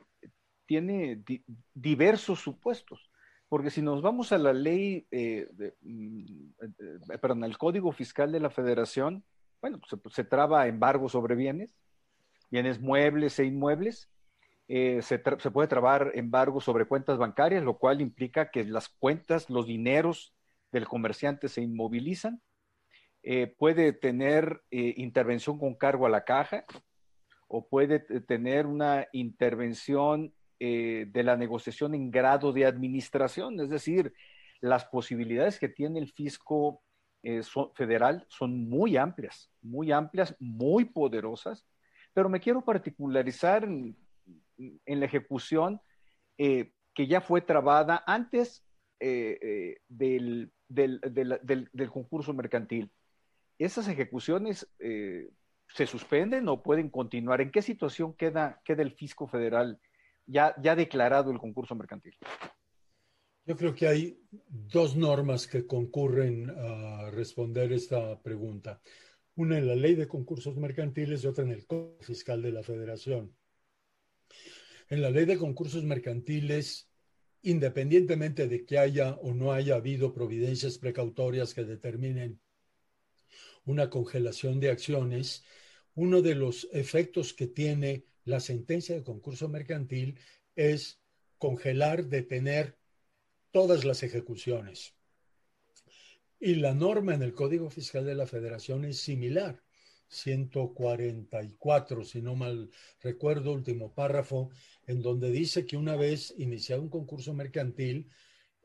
tiene diversos supuestos, porque si nos vamos a la ley, mm, perdón, al Código Fiscal de la Federación, bueno, pues, se, traba embargo sobre bienes, bienes muebles e inmuebles. Eh, se, puede trabar embargo sobre cuentas bancarias, lo cual implica que las cuentas, los dineros del comerciante se inmovilizan. Eh, puede tener eh, intervención con cargo a la caja o puede tener una intervención de la negociación en grado de administración, es decir, las posibilidades que tiene el fisco eh, federal son muy amplias, muy amplias, muy poderosas, pero me quiero particularizar en, la ejecución eh, que ya fue trabada antes eh, del, concurso mercantil. ¿Esas ejecuciones se suspenden o pueden continuar? ¿En qué situación queda, queda el fisco federal ya, ya declarado el concurso mercantil? Yo creo que hay dos normas que concurren a responder esta pregunta. Una en la ley de concursos mercantiles y otra en el Código Fiscal de la Federación. En la ley de concursos mercantiles, independientemente de que haya o no haya habido providencias precautorias que determinen una congelación de acciones, uno de los efectos que tiene la sentencia de concurso mercantil es congelar, detener todas las ejecuciones. Y la norma en el Código Fiscal de la Federación es similar. 144, si no mal recuerdo, último párrafo, en donde dice que una vez iniciado un concurso mercantil,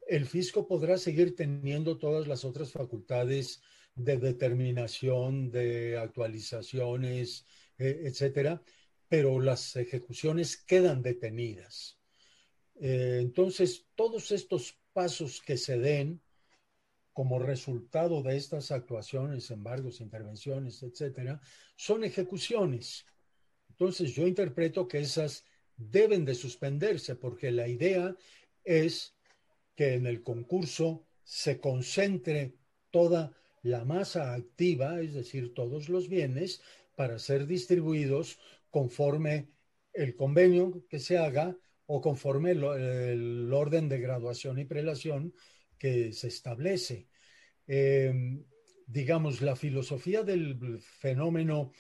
el fisco podrá seguir teniendo todas las otras facultades de determinación, de actualizaciones, eh, etcétera, pero las ejecuciones quedan detenidas. Eh, entonces, todos estos pasos que se den como resultado de estas actuaciones, embargos, intervenciones, etcétera, son ejecuciones. Entonces, yo interpreto que esas deben de suspenderse porque la idea es que en el concurso se concentre toda la masa activa, es decir, todos los bienes, para ser distribuidos conforme el convenio que se haga o conforme el, orden de graduación y prelación que se establece. Em, digamos, la filosofía del fenómeno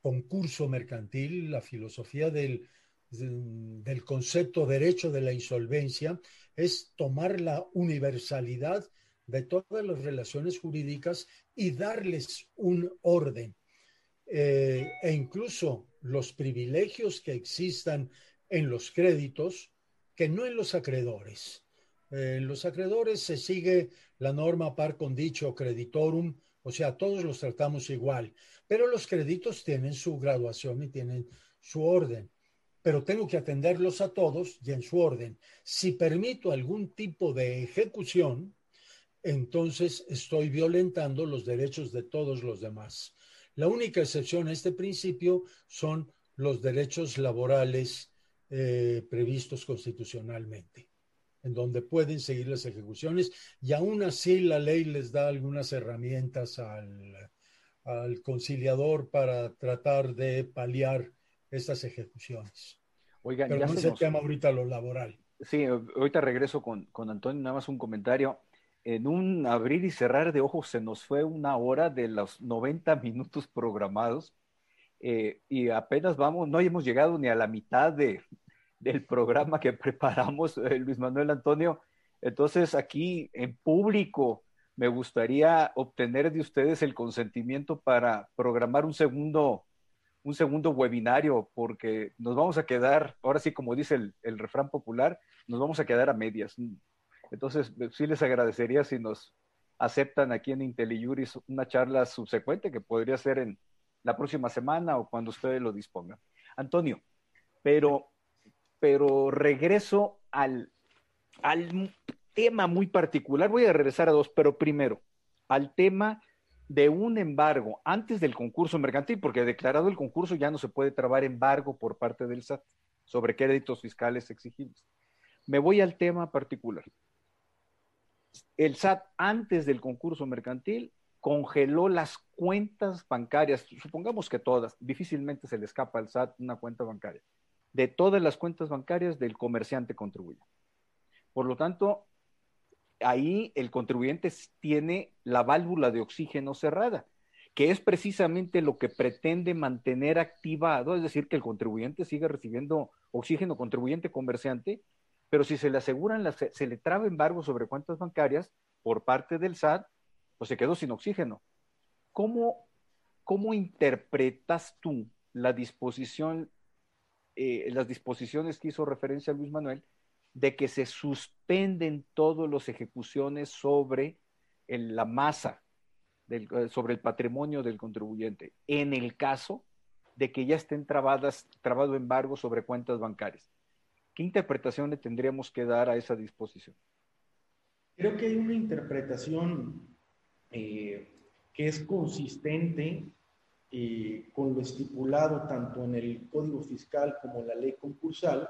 concurso mercantil, la filosofía del, del concepto derecho de la insolvencia, es tomar la universalidad de todas las relaciones jurídicas y darles un orden. Eh, e incluso los privilegios que existan en los créditos que no en los acreedores. en los acreedores se sigue la norma par condicio creditorum, o sea, todos los tratamos igual, pero los créditos tienen su graduación y tienen su orden pero tengo que atenderlos a todos y en su orden. Si permito algún tipo de ejecución, entonces estoy violentando los derechos de todos los demás. La única excepción a este principio son los derechos laborales eh, previstos constitucionalmente, en donde pueden seguir las ejecuciones y aún así la ley les da algunas herramientas al, al conciliador para tratar de paliar estas ejecuciones. Oigan, Pero no se tema ahorita lo laboral. Sí, ahorita regreso con, con Antonio, nada más un comentario. En un abrir y cerrar de ojos se nos fue una hora de los 90 minutos programados eh, y apenas vamos, no hemos llegado ni a la mitad de, del programa que preparamos, eh, Luis Manuel Antonio. Entonces, aquí en público, me gustaría obtener de ustedes el consentimiento para programar un segundo un segundo webinario porque nos vamos a quedar, ahora sí como dice el, refrán popular, nos vamos a quedar a medias. Entonces, sí les agradecería si nos aceptan aquí en IntelliJuris una charla subsecuente que podría ser en la próxima semana o cuando ustedes lo dispongan. Antonio, pero, pero regreso al, al tema muy particular. Voy a regresar a dos, pero primero, al tema de un embargo antes del concurso mercantil, porque declarado el concurso ya no se puede trabar embargo por parte del SAT sobre créditos fiscales exigibles. Me voy al tema particular. El SAT antes del concurso mercantil congeló las cuentas bancarias, supongamos que todas, difícilmente se le escapa al SAT una cuenta bancaria, de todas las cuentas bancarias del comerciante contribuyente. Por lo tanto, ahí el contribuyente tiene la válvula de oxígeno cerrada, que es precisamente lo que pretende mantener activado, es decir, que el contribuyente siga recibiendo oxígeno contribuyente comerciante, pero si se le aseguran, se le traba embargo sobre cuentas bancarias por parte del SAT, pues se quedó sin oxígeno. ¿Cómo, cómo interpretas tú la disposición, eh, las disposiciones que hizo referencia Luis Manuel de que se suspenden todas las ejecuciones sobre la masa, del, eh, sobre el patrimonio del contribuyente, en el caso de que ya estén trabadas, trabado embargo sobre cuentas bancarias. ¿Qué interpretación le tendríamos que dar a esa disposición? Creo que hay una interpretación eh, que es consistente eh, con lo estipulado tanto en el Código Fiscal como en la ley concursal,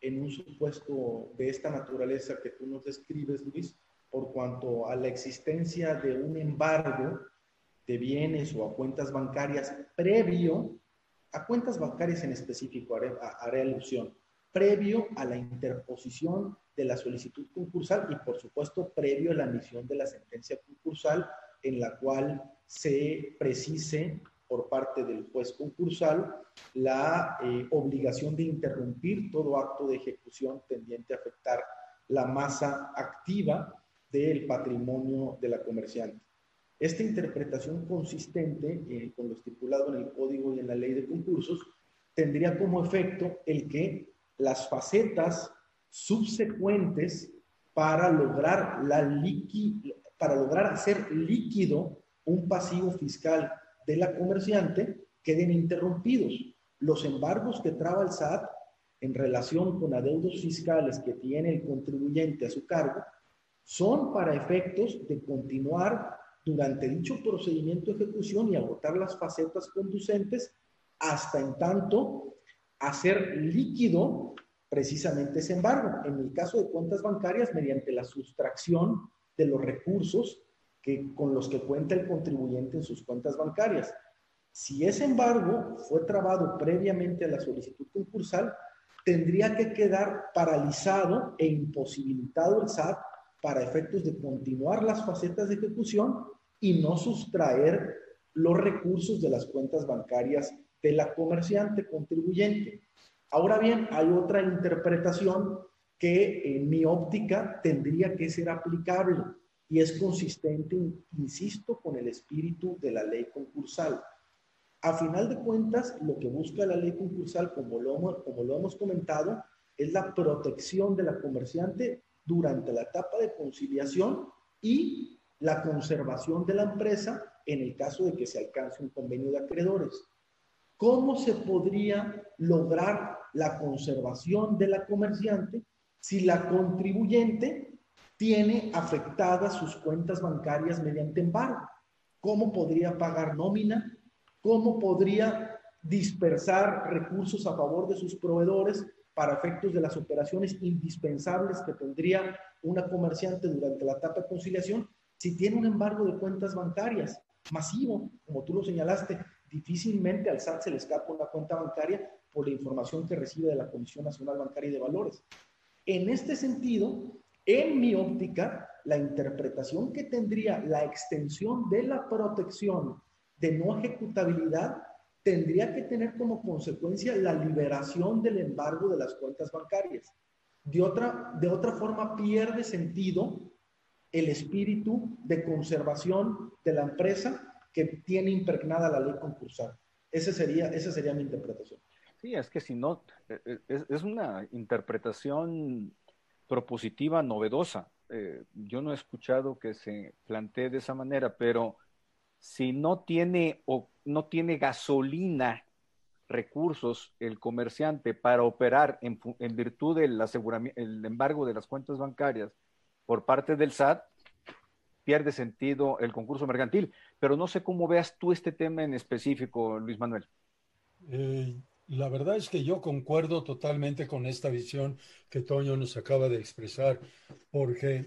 en un supuesto de esta naturaleza que tú nos describes, Luis, por cuanto a la existencia de un embargo de bienes o a cuentas bancarias previo, a cuentas bancarias en específico, haré, haré alusión, previo a la interposición de la solicitud concursal y por supuesto previo a la emisión de la sentencia concursal en la cual se precise por parte del juez concursal la eh, obligación de interrumpir todo acto de ejecución tendiente a afectar la masa activa del patrimonio de la comerciante. Esta interpretación consistente eh, con lo estipulado en el código y en la ley de concursos tendría como efecto el que las facetas subsecuentes para lograr, la para lograr hacer líquido un pasivo fiscal de la comerciante queden interrumpidos. Los embargos que traba el SAT en relación con adeudos fiscales que tiene el contribuyente a su cargo son para efectos de continuar durante dicho procedimiento de ejecución y agotar las facetas conducentes hasta en tanto hacer líquido precisamente ese embargo. En el caso de cuentas bancarias, mediante la sustracción de los recursos que, con los que cuenta el contribuyente en sus cuentas bancarias. Si ese embargo fue trabado previamente a la solicitud concursal, tendría que quedar paralizado e imposibilitado el SAT para efectos de continuar las facetas de ejecución y no sustraer los recursos de las cuentas bancarias de la comerciante contribuyente. Ahora bien, hay otra interpretación que en mi óptica tendría que ser aplicable y es consistente, insisto, con el espíritu de la ley concursal. A final de cuentas, lo que busca la ley concursal, como lo, como lo hemos comentado, es la protección de la comerciante durante la etapa de conciliación y la conservación de la empresa en el caso de que se alcance un convenio de acreedores. ¿Cómo se podría lograr la conservación de la comerciante si la contribuyente tiene afectadas sus cuentas bancarias mediante embargo? ¿Cómo podría pagar nómina? ¿Cómo podría dispersar recursos a favor de sus proveedores para efectos de las operaciones indispensables que tendría una comerciante durante la etapa de conciliación si tiene un embargo de cuentas bancarias masivo, como tú lo señalaste, difícilmente al SAT se le escapa una cuenta bancaria por la información que recibe de la Comisión Nacional Bancaria y de Valores. En este sentido, en mi óptica, la interpretación que tendría la extensión de la protección de no ejecutabilidad tendría que tener como consecuencia la liberación del embargo de las cuentas bancarias. De otra, de otra forma, pierde sentido el espíritu de conservación de la empresa que tiene impregnada la ley concursal. Ese sería, esa sería mi interpretación. Sí, es que si no, e, e, es, una interpretación propositiva novedosa. Eh, yo no he escuchado que se plantee de esa manera, pero si no tiene o no tiene gasolina, recursos el comerciante para operar en, en virtud del el embargo de las cuentas bancarias por parte del SAT, pierde sentido el concurso mercantil. Pero no sé cómo veas tú este tema en específico, Luis Manuel. Eh, la verdad es que yo concuerdo totalmente con esta visión que Toño nos acaba de expresar, porque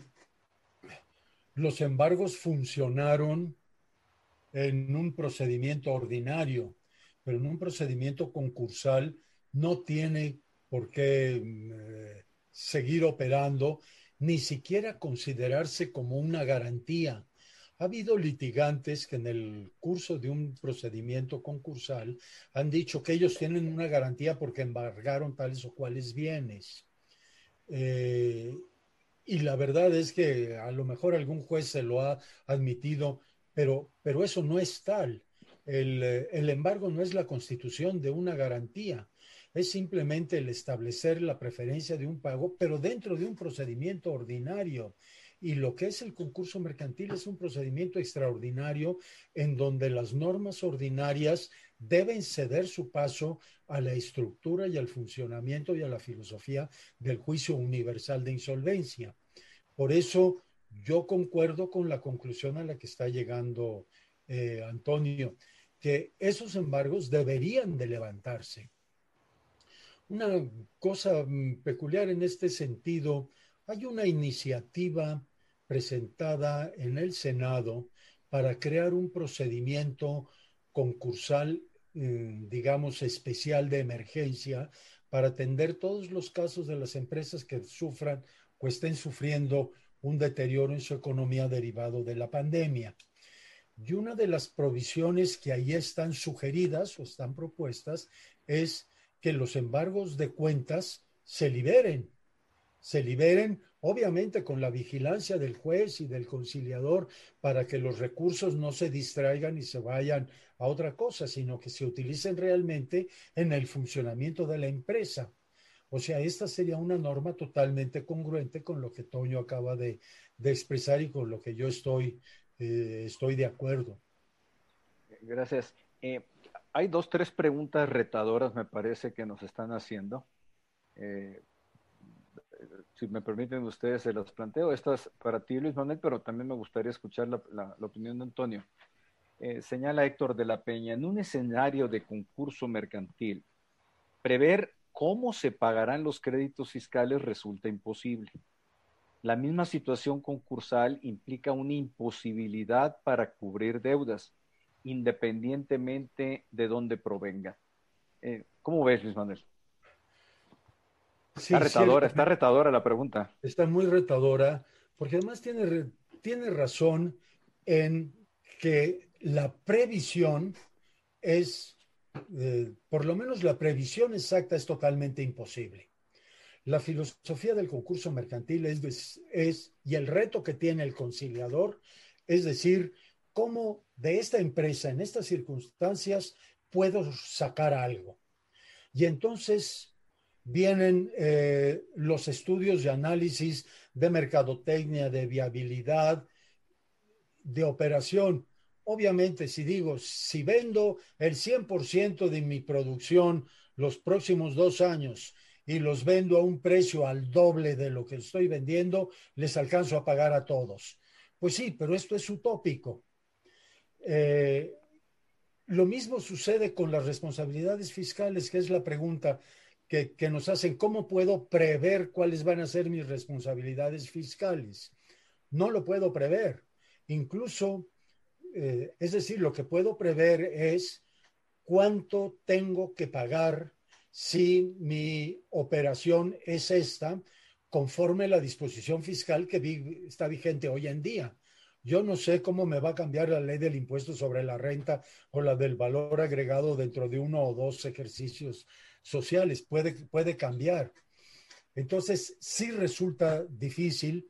los embargos funcionaron en un procedimiento ordinario, pero en un procedimiento concursal no tiene por qué eh, seguir operando ni siquiera considerarse como una garantía. Ha habido litigantes que en el curso de un procedimiento concursal han dicho que ellos tienen una garantía porque embargaron tales o cuales bienes. Eh, y la verdad es que a lo mejor algún juez se lo ha admitido, pero, pero eso no es tal. El, el embargo no es la constitución de una garantía es simplemente el establecer la preferencia de un pago, pero dentro de un procedimiento ordinario. Y lo que es el concurso mercantil es un procedimiento extraordinario en donde las normas ordinarias deben ceder su paso a la estructura y al funcionamiento y a la filosofía del juicio universal de insolvencia. Por eso yo concuerdo con la conclusión a la que está llegando eh, Antonio, que esos embargos deberían de levantarse una cosa mm, peculiar en este sentido, hay una iniciativa presentada en el Senado para crear un procedimiento concursal, mm, digamos, especial de emergencia para atender todos los casos de las empresas que sufran o estén sufriendo un deterioro en su economía derivado de la pandemia. Y una de las provisiones que ahí están sugeridas o están propuestas es que los embargos de cuentas se liberen, se liberen obviamente con la vigilancia del juez y del conciliador para que los recursos no se distraigan y se vayan a otra cosa, sino que se utilicen realmente en el funcionamiento de la empresa. O sea, esta sería una norma totalmente congruente con lo que Toño acaba de, expresar y con lo que yo estoy, eh, estoy de acuerdo. Gracias. Eh, hay dos, tres preguntas retadoras, me parece, que nos están haciendo. Eh, si me permiten ustedes, se las planteo. Estas para ti, Luis Manuel, pero también me gustaría escuchar la, opinión de Antonio. Eh, señala Héctor de la Peña, en un escenario de concurso mercantil, prever cómo se pagarán los créditos fiscales resulta imposible. La misma situación concursal implica una imposibilidad para cubrir deudas, independientemente de dónde provenga. Eh, ¿Cómo ves, Luis Manuel? está retadora, está retadora la pregunta. Está muy retadora, porque además tiene, tiene razón en que la previsión es, eh, por lo menos la previsión exacta es totalmente imposible. La filosofía del concurso mercantil es, es, y el reto que tiene el conciliador, es decir, cómo de esta empresa en estas circunstancias puedo sacar algo. Y entonces vienen eh, los estudios de análisis de mercadotecnia, de viabilidad, de operación. Obviamente, si digo, si vendo el 100% de mi producción los próximos dos años y los vendo a un precio al doble de lo que estoy vendiendo, les alcanzo a pagar a todos. Pues sí, pero esto es utópico. Eh, lo mismo sucede con las responsabilidades fiscales, que es la pregunta que, nos hacen, ¿cómo puedo prever cuáles van a ser mis responsabilidades fiscales? No lo puedo prever. Incluso, eh, es decir, lo que puedo prever es cuánto tengo que pagar si mi operación es esta, conforme la disposición fiscal que está vigente hoy en día. Yo no sé cómo me va a cambiar la ley del impuesto sobre la renta o la del valor agregado dentro de uno o dos ejercicios sociales. Puede, puede cambiar. Entonces, sí resulta difícil,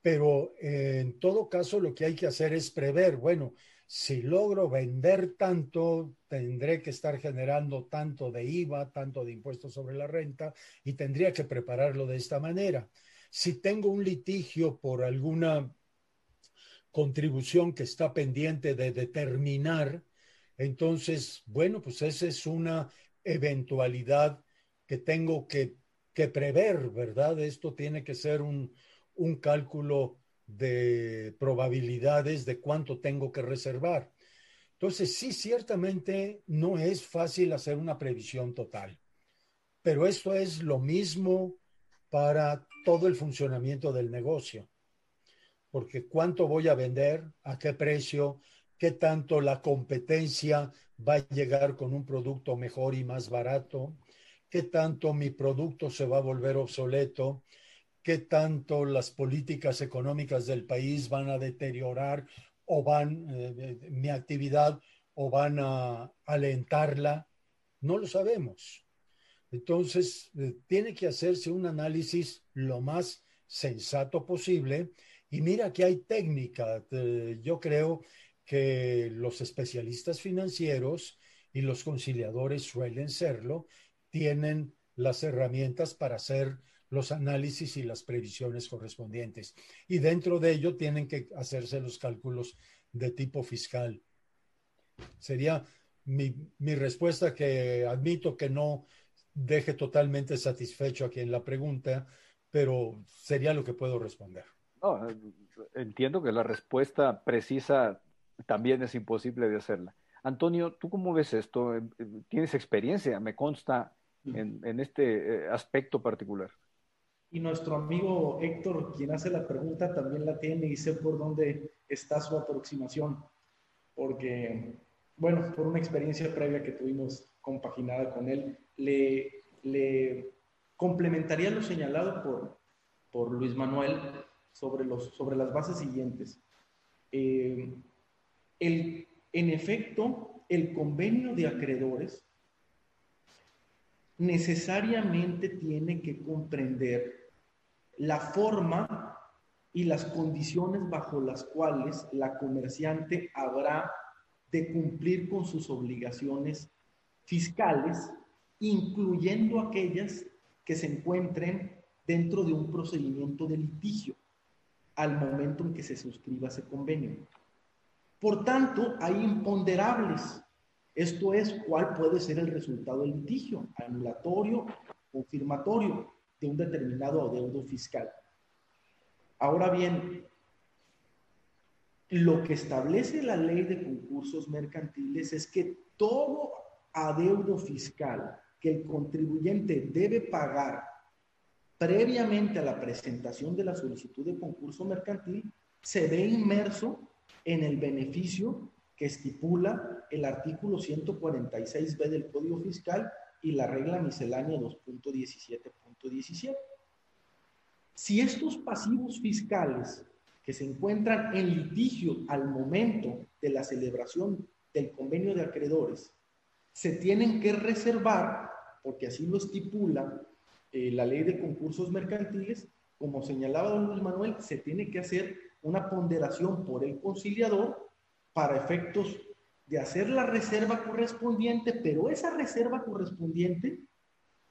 pero en todo caso lo que hay que hacer es prever, bueno, si logro vender tanto, tendré que estar generando tanto de IVA, tanto de impuestos sobre la renta y tendría que prepararlo de esta manera. Si tengo un litigio por alguna contribución que está pendiente de determinar, entonces, bueno, pues esa es una eventualidad que tengo que, prever, ¿verdad? Esto tiene que ser un, un cálculo de probabilidades de cuánto tengo que reservar. Entonces, sí, ciertamente no es fácil hacer una previsión total, pero esto es lo mismo para todo el funcionamiento del negocio porque cuánto voy a vender, a qué precio, qué tanto la competencia va a llegar con un producto mejor y más barato, qué tanto mi producto se va a volver obsoleto, qué tanto las políticas económicas del país van a deteriorar o van eh, mi actividad o van a alentarla, no lo sabemos. Entonces, eh, tiene que hacerse un análisis lo más sensato posible y mira que hay técnica. Yo creo que los especialistas financieros y los conciliadores suelen serlo, tienen las herramientas para hacer los análisis y las previsiones correspondientes. Y dentro de ello tienen que hacerse los cálculos de tipo fiscal. Sería mi, mi respuesta que admito que no deje totalmente satisfecho a quien la pregunta, pero sería lo que puedo responder. No, entiendo que la respuesta precisa también es imposible de hacerla. Antonio, ¿tú cómo ves esto? Eh, eh, ¿Tienes experiencia, me consta, en, este eh, aspecto particular? Y nuestro amigo Héctor, quien hace la pregunta, también la tiene y sé por dónde está su aproximación. Porque, bueno, por una experiencia previa que tuvimos compaginada con él, le, le complementaría lo señalado por, por Luis Manuel sobre, los, sobre las bases siguientes. Eh, el, en efecto, el convenio de acreedores necesariamente tiene que comprender la forma y las condiciones bajo las cuales la comerciante habrá de cumplir con sus obligaciones fiscales, incluyendo aquellas que se encuentren dentro de un procedimiento de litigio al momento en que se suscriba ese convenio. Por tanto, hay imponderables. Esto es, cuál puede ser el resultado del litigio, anulatorio, confirmatorio de un determinado adeudo fiscal. Ahora bien, lo que establece la ley de concursos mercantiles es que todo adeudo fiscal que el contribuyente debe pagar previamente a la presentación de la solicitud de concurso mercantil, se ve inmerso en el beneficio que estipula el artículo 146b del Código Fiscal y la regla miscelánea 2.17.17. Si estos pasivos fiscales que se encuentran en litigio al momento de la celebración del convenio de acreedores se tienen que reservar, porque así lo estipula eh, la ley de concursos mercantiles, como señalaba don Luis Manuel, se tiene que hacer una ponderación por el conciliador para efectos de hacer la reserva correspondiente, pero esa reserva correspondiente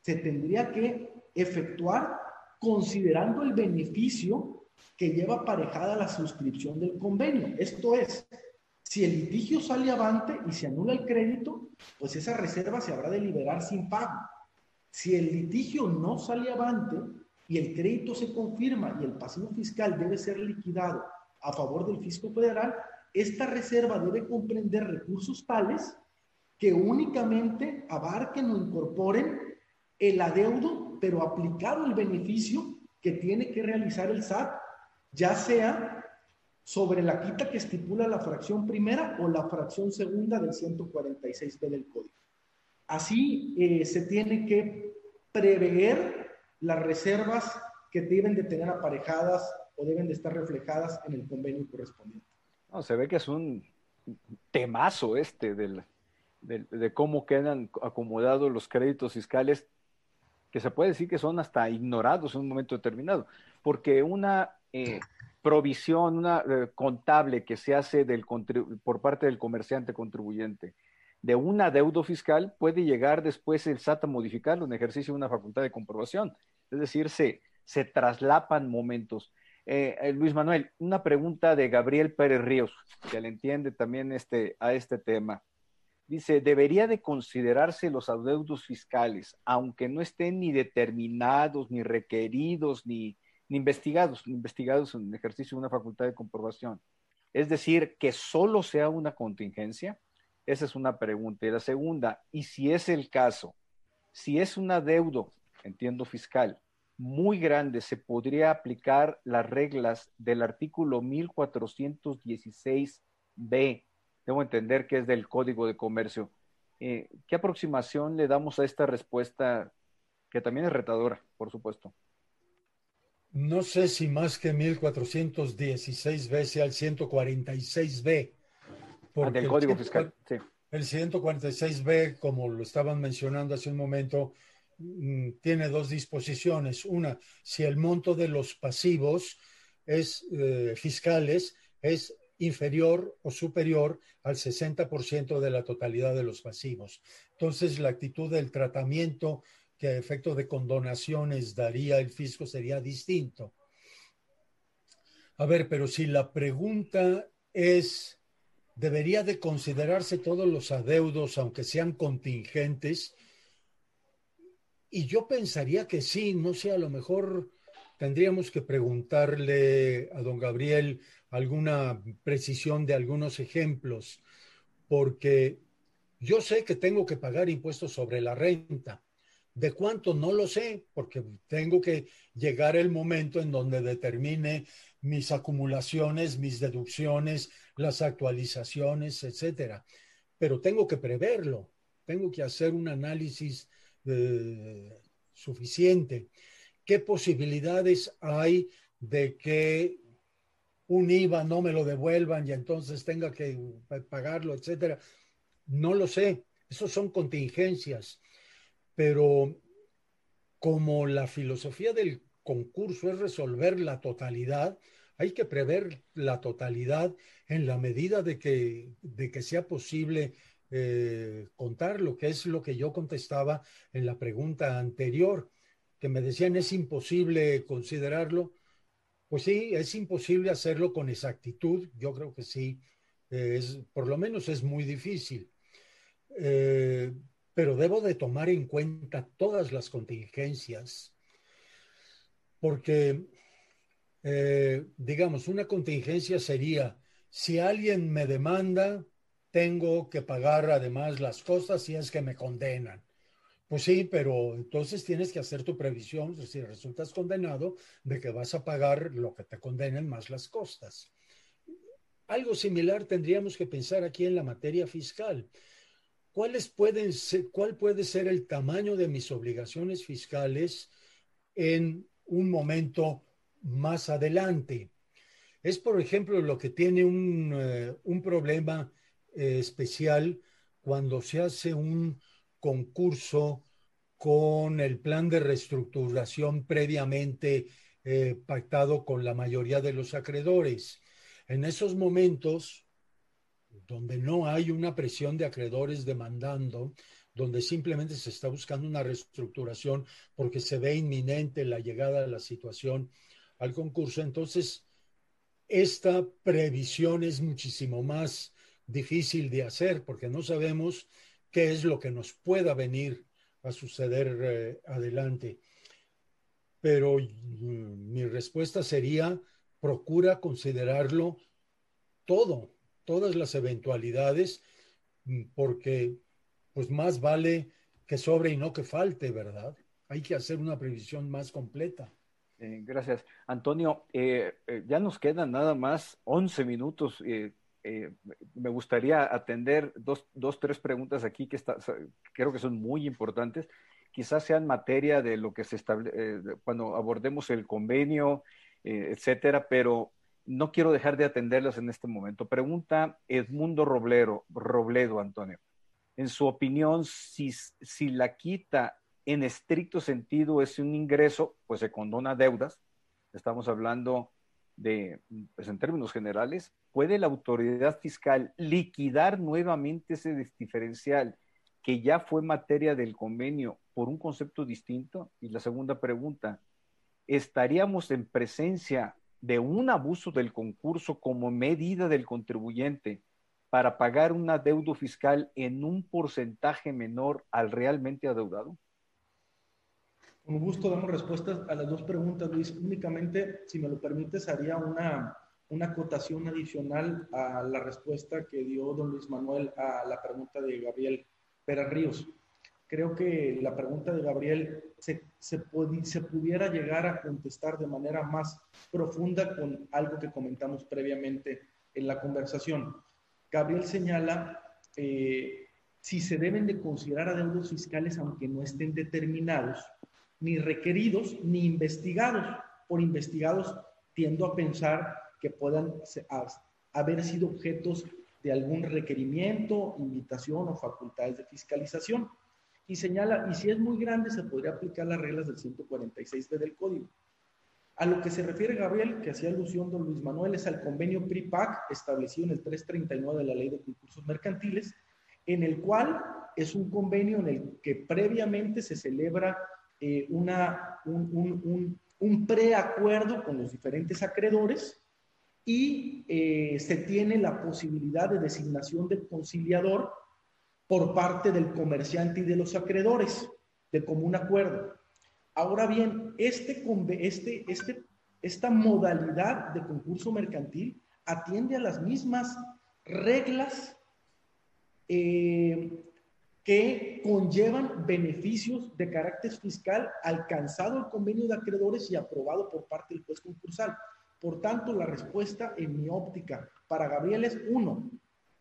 se tendría que efectuar considerando el beneficio que lleva aparejada la suscripción del convenio. Esto es, si el litigio sale avante y se anula el crédito, pues esa reserva se habrá de liberar sin pago. Si el litigio no sale avante y el crédito se confirma y el pasivo fiscal debe ser liquidado a favor del fisco federal, esta reserva debe comprender recursos tales que únicamente abarquen o incorporen el adeudo, pero aplicado el beneficio que tiene que realizar el SAT, ya sea sobre la quita que estipula la fracción primera o la fracción segunda del 146b del código. Así eh, se tiene que prever las reservas que deben de tener aparejadas o deben de estar reflejadas en el convenio correspondiente. No, se ve que es un temazo este del, de cómo quedan acomodados los créditos fiscales, que se puede decir que son hasta ignorados en un momento determinado, porque una eh, provisión, una eh, contable que se hace del, por parte del comerciante contribuyente de un adeudo fiscal puede llegar después el SAT a modificarlo en ejercicio de una facultad de comprobación. Es decir, se, se traslapan momentos. Eh, eh, Luis Manuel, una pregunta de Gabriel Pérez Ríos, que le entiende también este, a este tema. Dice, debería de considerarse los adeudos fiscales, aunque no estén ni determinados, ni requeridos, ni, ni investigados, ni investigados en ejercicio de una facultad de comprobación. Es decir, que solo sea una contingencia. Esa es una pregunta. Y la segunda, y si es el caso, si es un adeudo, entiendo fiscal, muy grande, se podría aplicar las reglas del artículo 1416b. Debo entender que es del Código de Comercio. Eh, ¿Qué aproximación le damos a esta respuesta, que también es retadora, por supuesto? No sé si más que 1416b sea el 146b. Ah, del Código Fiscal, sí. El 146b, como lo estaban mencionando hace un momento, Mm, tiene dos disposiciones. Una, si el monto de los pasivos es eh, fiscales es inferior o superior al 60% de la totalidad de los pasivos. Entonces, la actitud del tratamiento que a efecto de condonaciones daría el fisco sería distinto. A ver, pero si la pregunta es, ¿debería de considerarse todos los adeudos, aunque sean contingentes? Y yo pensaría que sí, no sé, a lo mejor tendríamos que preguntarle a don Gabriel alguna precisión de algunos ejemplos, porque yo sé que tengo que pagar impuestos sobre la renta. ¿De cuánto? No lo sé, porque tengo que llegar el momento en donde determine mis acumulaciones, mis deducciones, las actualizaciones, etcétera. Pero tengo que preverlo, tengo que hacer un análisis eh, suficiente. ¿Qué posibilidades hay de que un IVA no me lo devuelvan y entonces tenga que pagarlo, etcétera? No lo sé. Esos son contingencias. Pero como la filosofía del concurso es resolver la totalidad, hay que prever la totalidad en la medida de que, de que sea posible eh, contar lo que es lo que yo contestaba en la pregunta anterior, que me decían es imposible considerarlo. Pues sí, es imposible hacerlo con exactitud. Yo creo que sí, es, por lo menos es muy difícil. Eh, pero debo de tomar en cuenta todas las contingencias, porque, eh, digamos, una contingencia sería, si alguien me demanda, tengo que pagar además las costas si es que me condenan. Pues sí, pero entonces tienes que hacer tu previsión, si resultas condenado, de que vas a pagar lo que te condenen más las costas. Algo similar tendríamos que pensar aquí en la materia fiscal. ¿Cuáles pueden ¿Cuál puede ser el tamaño de mis obligaciones fiscales en un momento más adelante? Es, por ejemplo, lo que tiene un, eh, problema eh, especial cuando se hace un concurso con el plan de reestructuración previamente eh, pactado con la mayoría de los acreedores. En esos momentos, donde no hay una presión de acreedores demandando, donde simplemente se está buscando una reestructuración porque se ve inminente la llegada de la situación al concurso, entonces esta previsión es muchísimo más difícil de hacer porque no sabemos qué es lo que nos pueda venir a suceder eh, adelante. Pero mm, mi respuesta sería procura considerarlo todo, todas las eventualidades, mm, porque pues más vale que sobre y no que falte, ¿verdad? Hay que hacer una previsión más completa. Eh, gracias. Antonio, eh, eh, ya nos quedan nada más 11 minutos. me gustaría atender dos, dos, tres preguntas aquí que está, creo que son muy importantes. Quizás sean materia de lo que se establece cuando abordemos el convenio eh, etcétera, pero no quiero dejar de atenderlas en este momento. Pregunta Edmundo Roblero, Robledo, Antonio. En su opinión, si, si la quita en estricto sentido es un ingreso, pues se condona deudas. Estamos hablando de, pues en términos generales, ¿puede la autoridad fiscal liquidar nuevamente ese diferencial que ya fue materia del convenio por un concepto distinto? Y la segunda pregunta, estaríamos en presencia de un abuso del concurso como medida del contribuyente para pagar un adeudo fiscal en un porcentaje menor al realmente adeudado? Con gusto damos respuestas a las dos preguntas, Luis. Únicamente, si me lo permites, haría una, una acotación adicional a la respuesta que dio don Luis Manuel a la pregunta de Gabriel Pérez Ríos creo que la pregunta de Gabriel se, se, pudiera llegar a contestar de manera más profunda con algo que comentamos previamente en la conversación. Gabriel señala eh, si se deben de considerar adeudos fiscales aunque no estén determinados, ni requeridos, ni investigados. Por investigados tiendo a pensar que puedan haber sido objetos de algún requerimiento, invitación o facultades de fiscalización y señala, y si es muy grande, se podría aplicar las reglas del 146b del código. A lo que se refiere Gabriel, que hacía alusión don Luis Manuel, es al convenio PRIPAC establecido en el 339 de la Ley de Concursos Mercantiles, en el cual es un convenio en el que previamente se celebra eh, una, un, un, un, preacuerdo con los diferentes acreedores y eh, se tiene la posibilidad de designación del conciliador por parte del comerciante y de los acreedores, de común acuerdo. Ahora bien, este, este, este, esta modalidad de concurso mercantil atiende a las mismas reglas eh, que conllevan beneficios de carácter fiscal alcanzado el convenio de acreedores y aprobado por parte del juez concursal. Por tanto, la respuesta en mi óptica para Gabriel es uno,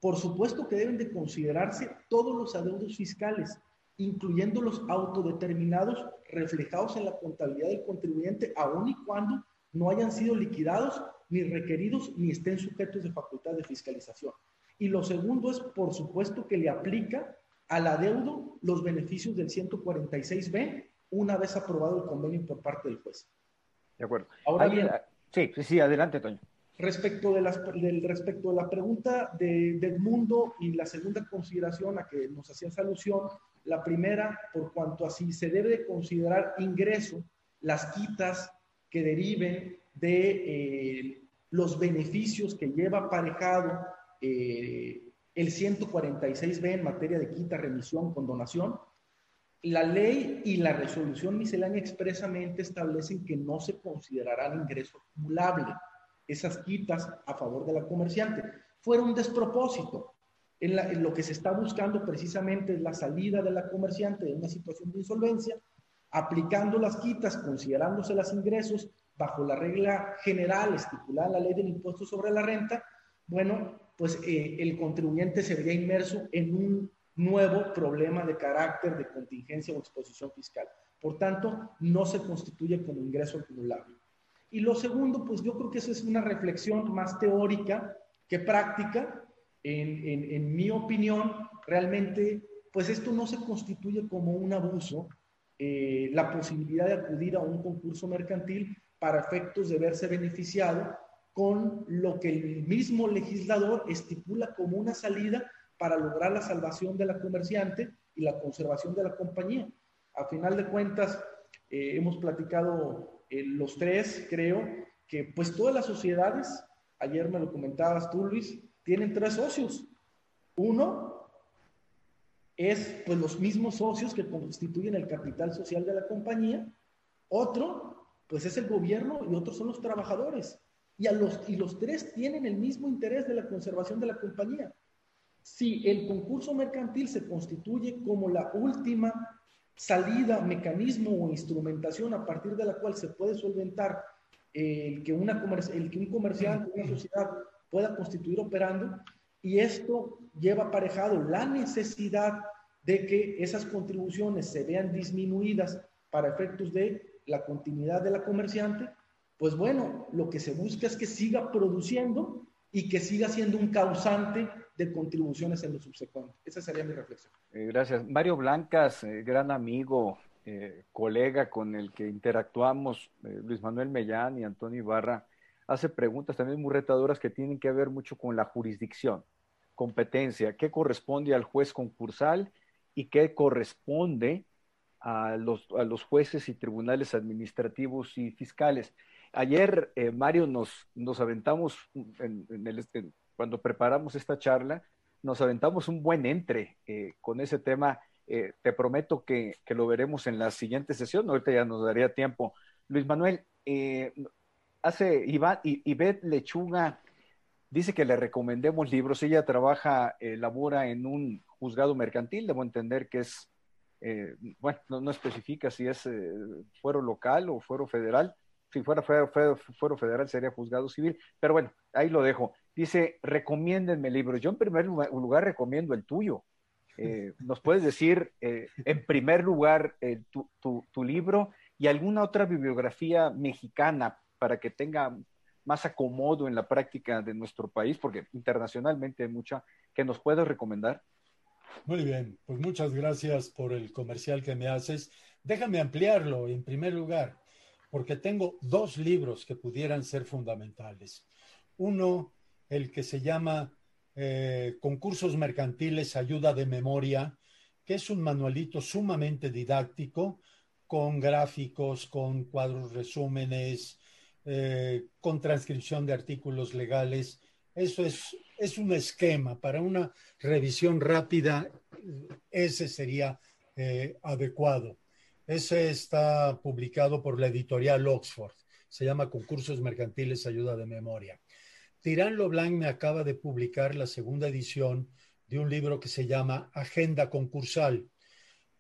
por supuesto que deben de considerarse todos los adeudos fiscales, incluyendo los autodeterminados reflejados en la contabilidad del contribuyente, aun y cuando no hayan sido liquidados, ni requeridos, ni estén sujetos de facultad de fiscalización. Y lo segundo es, por supuesto, que le aplica al adeudo los beneficios del 146B una vez aprobado el convenio por parte del juez. De acuerdo. Ahora bien, sí, sí, adelante, Toño. Respecto de, las, del, respecto de la pregunta de, Edmundo y la segunda consideración a que nos hacías alusión, la primera, por cuanto así se debe considerar ingreso las quitas que deriven de eh, los beneficios que lleva aparejado eh, el 146B en materia de quita, remisión, condonación. La ley y la resolución miscelánea expresamente establecen que no se considerarán ingreso acumulable esas quitas a favor de la comerciante. Fueron un despropósito, en, lo que se está buscando precisamente es la salida de la comerciante de una situación de insolvencia, aplicando las quitas, considerándose los ingresos bajo la regla general estipulada en la ley del impuesto sobre la renta, bueno, pues eh, el contribuyente se vería inmerso en un nuevo problema de carácter de contingencia o exposición fiscal. Por tanto, no se constituye como ingreso acumulable. Y lo segundo, pues yo creo que esa es una reflexión más teórica que práctica. En, en, mi opinión, realmente, pues esto no se constituye como un abuso, eh, la posibilidad de acudir a un concurso mercantil para efectos de verse beneficiado con lo que el mismo legislador estipula como una salida para lograr la salvación de la comerciante y la conservación de la compañía. A final de cuentas, eh, hemos platicado eh, los tres, creo, que pues todas las sociedades, ayer me lo comentabas tú, Luis, tienen tres socios. Uno es pues los mismos socios que constituyen el capital social de la compañía. Otro, pues es el gobierno y otros son los trabajadores. Y, a los, y los tres tienen el mismo interés de la conservación de la compañía. Si el concurso mercantil se constituye como la última salida, mecanismo o instrumentación a partir de la cual se puede solventar el que, una el que un comerciante, una sociedad pueda constituir operando, y esto lleva aparejado la necesidad de que esas contribuciones se vean disminuidas para efectos de la continuidad de la comerciante, pues bueno, lo que se busca es que siga produciendo y que siga siendo un causante de contribuciones en lo subsecuente. Esa sería mi reflexión. Eh, gracias. Mario Blancas, eh, gran amigo, eh, colega con el que interactuamos, Luis Manuel Mellán y Antonio Ibarra, hace preguntas también muy retadoras que tienen que ver mucho con la jurisdicción, competencia, qué corresponde al juez concursal y qué corresponde a los, a los jueces y tribunales administrativos y fiscales. Ayer, Mario, nos, nos aventamos en, el, cuando preparamos esta charla, nos aventamos un buen entre eh, con ese tema. Eh, te prometo que, lo veremos en la siguiente sesión. Ahorita ya nos daría tiempo. Luis Manuel, eh, hace Iván, Ivette Lechuga dice que le recomendemos libros. Ella trabaja, labora en un juzgado mercantil. Debo entender que es, bueno, no, especifica si es fuero local o fuero federal. Si fuera fuero federal sería juzgado civil. Pero bueno, ahí lo dejo. Dice, recomiéndenme libros. Yo en primer lugar recomiendo el tuyo. Eh, ¿Nos puedes decir, eh, en primer lugar, eh, tu, libro y alguna otra bibliografía mexicana para que tenga más acomodo en la práctica de nuestro país? Porque internacionalmente hay mucha que nos puedes recomendar. Muy bien, pues muchas gracias por el comercial que me haces. Déjame ampliarlo en primer lugar, porque tengo dos libros que pudieran ser fundamentales. Uno el que se llama eh, Concursos Mercantiles Ayuda de Memoria, que es un manualito sumamente didáctico, con gráficos, con cuadros resúmenes, eh, con transcripción de artículos legales. Eso es, es un esquema para una revisión rápida. Ese sería eh, adecuado. Ese está publicado por la editorial Oxford. Se llama Concursos Mercantiles Ayuda de Memoria. Tirán Loblanc me acaba de publicar la segunda edición de un libro que se llama Agenda Concursal,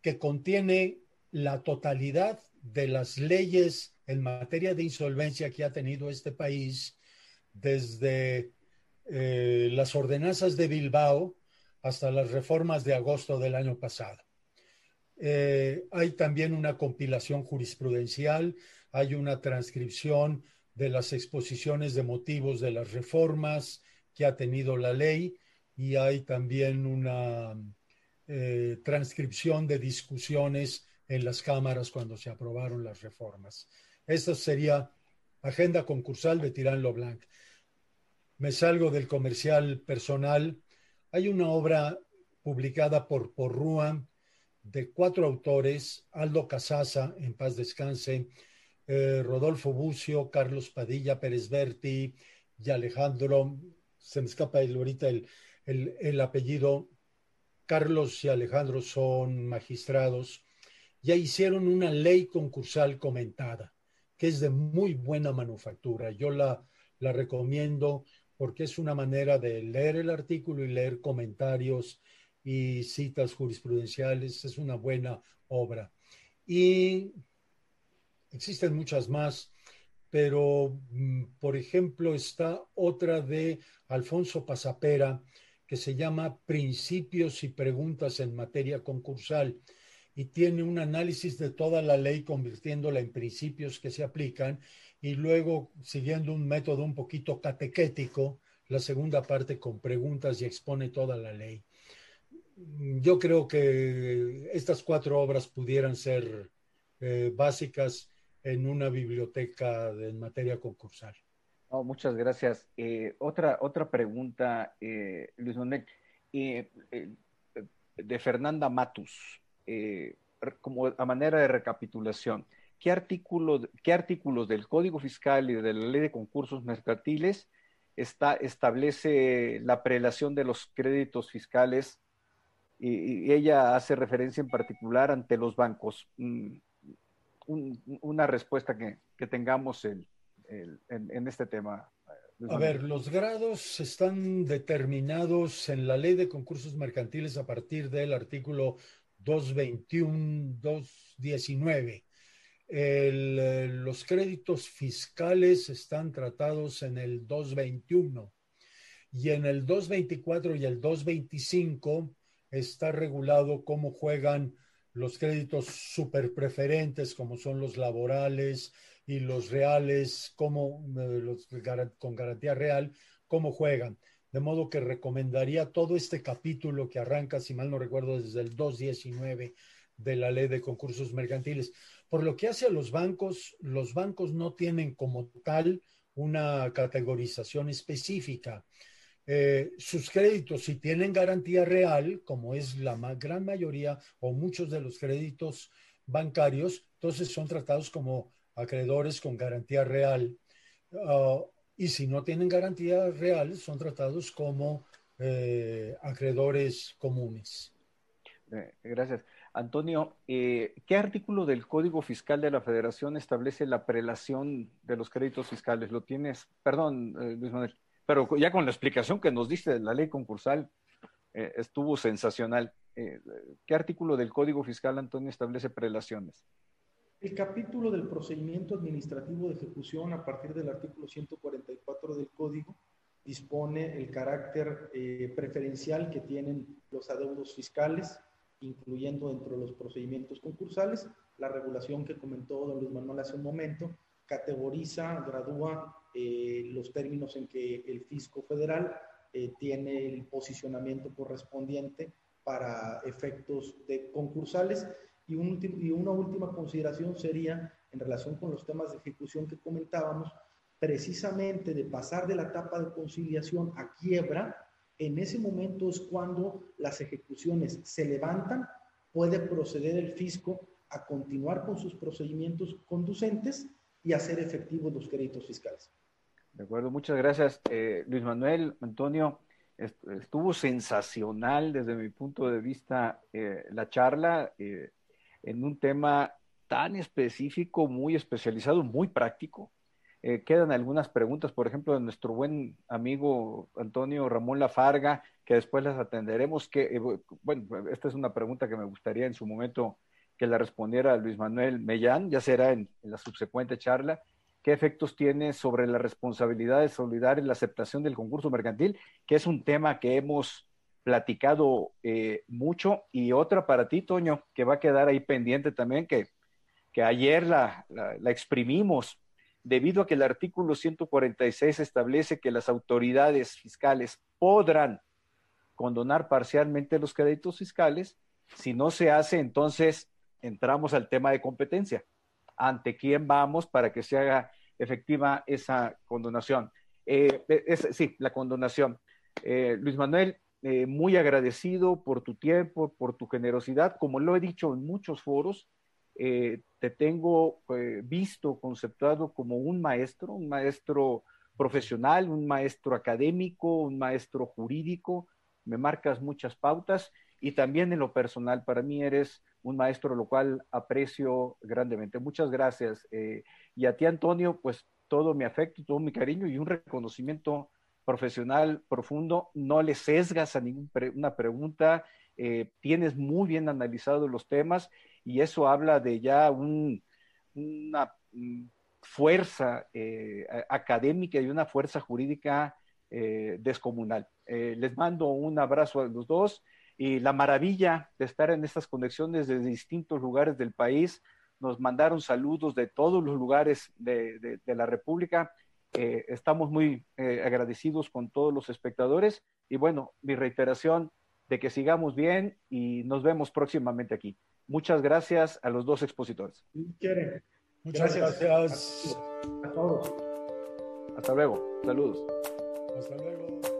que contiene la totalidad de las leyes en materia de insolvencia que ha tenido este país desde eh, las ordenanzas de Bilbao hasta las reformas de agosto del año pasado. Eh, hay también una compilación jurisprudencial, hay una transcripción de las exposiciones de motivos de las reformas que ha tenido la ley y hay también una eh, transcripción de discusiones en las cámaras cuando se aprobaron las reformas. Esta sería agenda concursal de Tirán Blanc. Me salgo del comercial personal. Hay una obra publicada por Porrúa de cuatro autores, Aldo Casasa, en paz descanse, eh, Rodolfo Bucio, Carlos Padilla, Pérez Berti y Alejandro, se me escapa ahorita el, el, apellido, Carlos y Alejandro son magistrados, ya hicieron una ley concursal comentada, que es de muy buena manufactura. Yo la, la recomiendo porque es una manera de leer el artículo y leer comentarios y citas jurisprudenciales. Es una buena obra. Y existen muchas más, pero mm, por ejemplo está otra de Alfonso Pasapera que se llama Principios y Preguntas en Materia Concursal y tiene un análisis de toda la ley convirtiéndola en principios que se aplican y luego siguiendo un método un poquito catequético, la segunda parte con preguntas y expone toda la ley. Yo creo que estas cuatro obras pudieran ser eh, básicas en una biblioteca en materia concursal. muchas gracias. Eh, otra, otra pregunta, eh, Luis Manuel, de Fernanda Matus, como a manera de recapitulación. ¿Qué, artículo, ¿Qué artículos del Código Fiscal y de la Ley de Concursos Mercantiles está, establece la prelación de los créditos fiscales? Y, ella hace referencia en particular ante los bancos. Mm, una respuesta que, tengamos en, este tema. A ver, los grados están determinados en la ley de concursos mercantiles a partir del artículo 221, 219. los créditos fiscales están tratados en el 221 y en el 224 y el 225 está regulado cómo juegan los créditos super preferentes como son los laborales y los reales, como eh, los con garantía real, cómo juegan. De modo que recomendaría todo este capítulo que arranca, si mal no recuerdo, desde el 219 de la ley de concursos mercantiles. Por lo que hace a los bancos, los bancos no tienen como tal una categorización específica. Eh, sus créditos, si tienen garantía real, como es la gran mayoría o muchos de los créditos bancarios, entonces son tratados como acreedores con garantía real. Ah, y si no tienen garantía real, son tratados como eh, acreedores comunes. Eh, gracias. Antonio, ¿qué artículo del Código Fiscal de la Federación establece la prelación de los créditos fiscales? ¿Lo tienes? Perdón, Luis Manuel pero ya con la explicación que nos diste de la ley concursal, eh, estuvo sensacional. Eh, ¿Qué artículo del Código Fiscal, Antonio, establece prelaciones? El capítulo del procedimiento administrativo de ejecución a partir del artículo 144 del Código dispone el carácter eh, preferencial que tienen los adeudos fiscales, incluyendo dentro de los procedimientos concursales, la regulación que comentó don Luis Manuel hace un momento, categoriza, gradúa eh, los términos en que el fisco federal eh, tiene el posicionamiento correspondiente para efectos de concursales. Y, una última consideración sería en relación con los temas de ejecución que comentábamos, precisamente de pasar de la etapa de conciliación a quiebra, en ese momento es cuando las ejecuciones se levantan, puede proceder el fisco a continuar con sus procedimientos conducentes y hacer efectivos los créditos fiscales. De acuerdo, muchas gracias. Eh, Luis Manuel, Antonio, estuvo sensacional desde mi punto de vista eh, la charla eh, en un tema tan específico, muy especializado, muy práctico. quedan algunas preguntas, por ejemplo, de nuestro buen amigo Antonio Ramón Lafarga, que después las atenderemos. Que, bueno, esta es una pregunta que me gustaría en su momento que la respondiera Luis Manuel Mellán, ya será en la subsecuente charla qué efectos tiene sobre la responsabilidad de solidaridad y la aceptación del concurso mercantil, que es un tema que hemos platicado eh, mucho. Y otra para ti, Toño, que va a quedar ahí pendiente también, que, que ayer la, la, exprimimos, debido a que el artículo 146 establece que las autoridades fiscales podrán condonar parcialmente los créditos fiscales. Si no se hace, entonces entramos al tema de competencia. ¿Ante quién vamos para que se haga efectiva esa condonación. Eh, sí, la condonación. Eh, Luis Manuel, eh, muy agradecido por tu tiempo, por tu generosidad. Como lo he dicho en muchos foros, te tengo visto, conceptuado como un maestro, un maestro profesional, un maestro académico, un maestro jurídico. Me marcas muchas pautas y también en lo personal, para mí eres un maestro, lo cual aprecio grandemente. Muchas gracias. Eh, y a ti, Antonio, pues todo mi afecto, todo mi cariño y un reconocimiento profesional profundo, no le sesgas a ninguna pregunta, eh, tienes muy bien analizados los temas y eso habla de ya una mm, fuerza eh, académica y una fuerza jurídica eh, descomunal. les mando un abrazo a los dos y la maravilla de estar en estas conexiones desde distintos lugares del país. Nos mandaron saludos de todos los lugares de, la República. Estamos muy agradecidos con todos los espectadores y bueno, mi reiteración, de que sigamos bien y nos vemos próximamente aquí. Muchas gracias a los dos expositores. Muchas gracias. A todos. Hasta luego. Saludos. Hasta luego.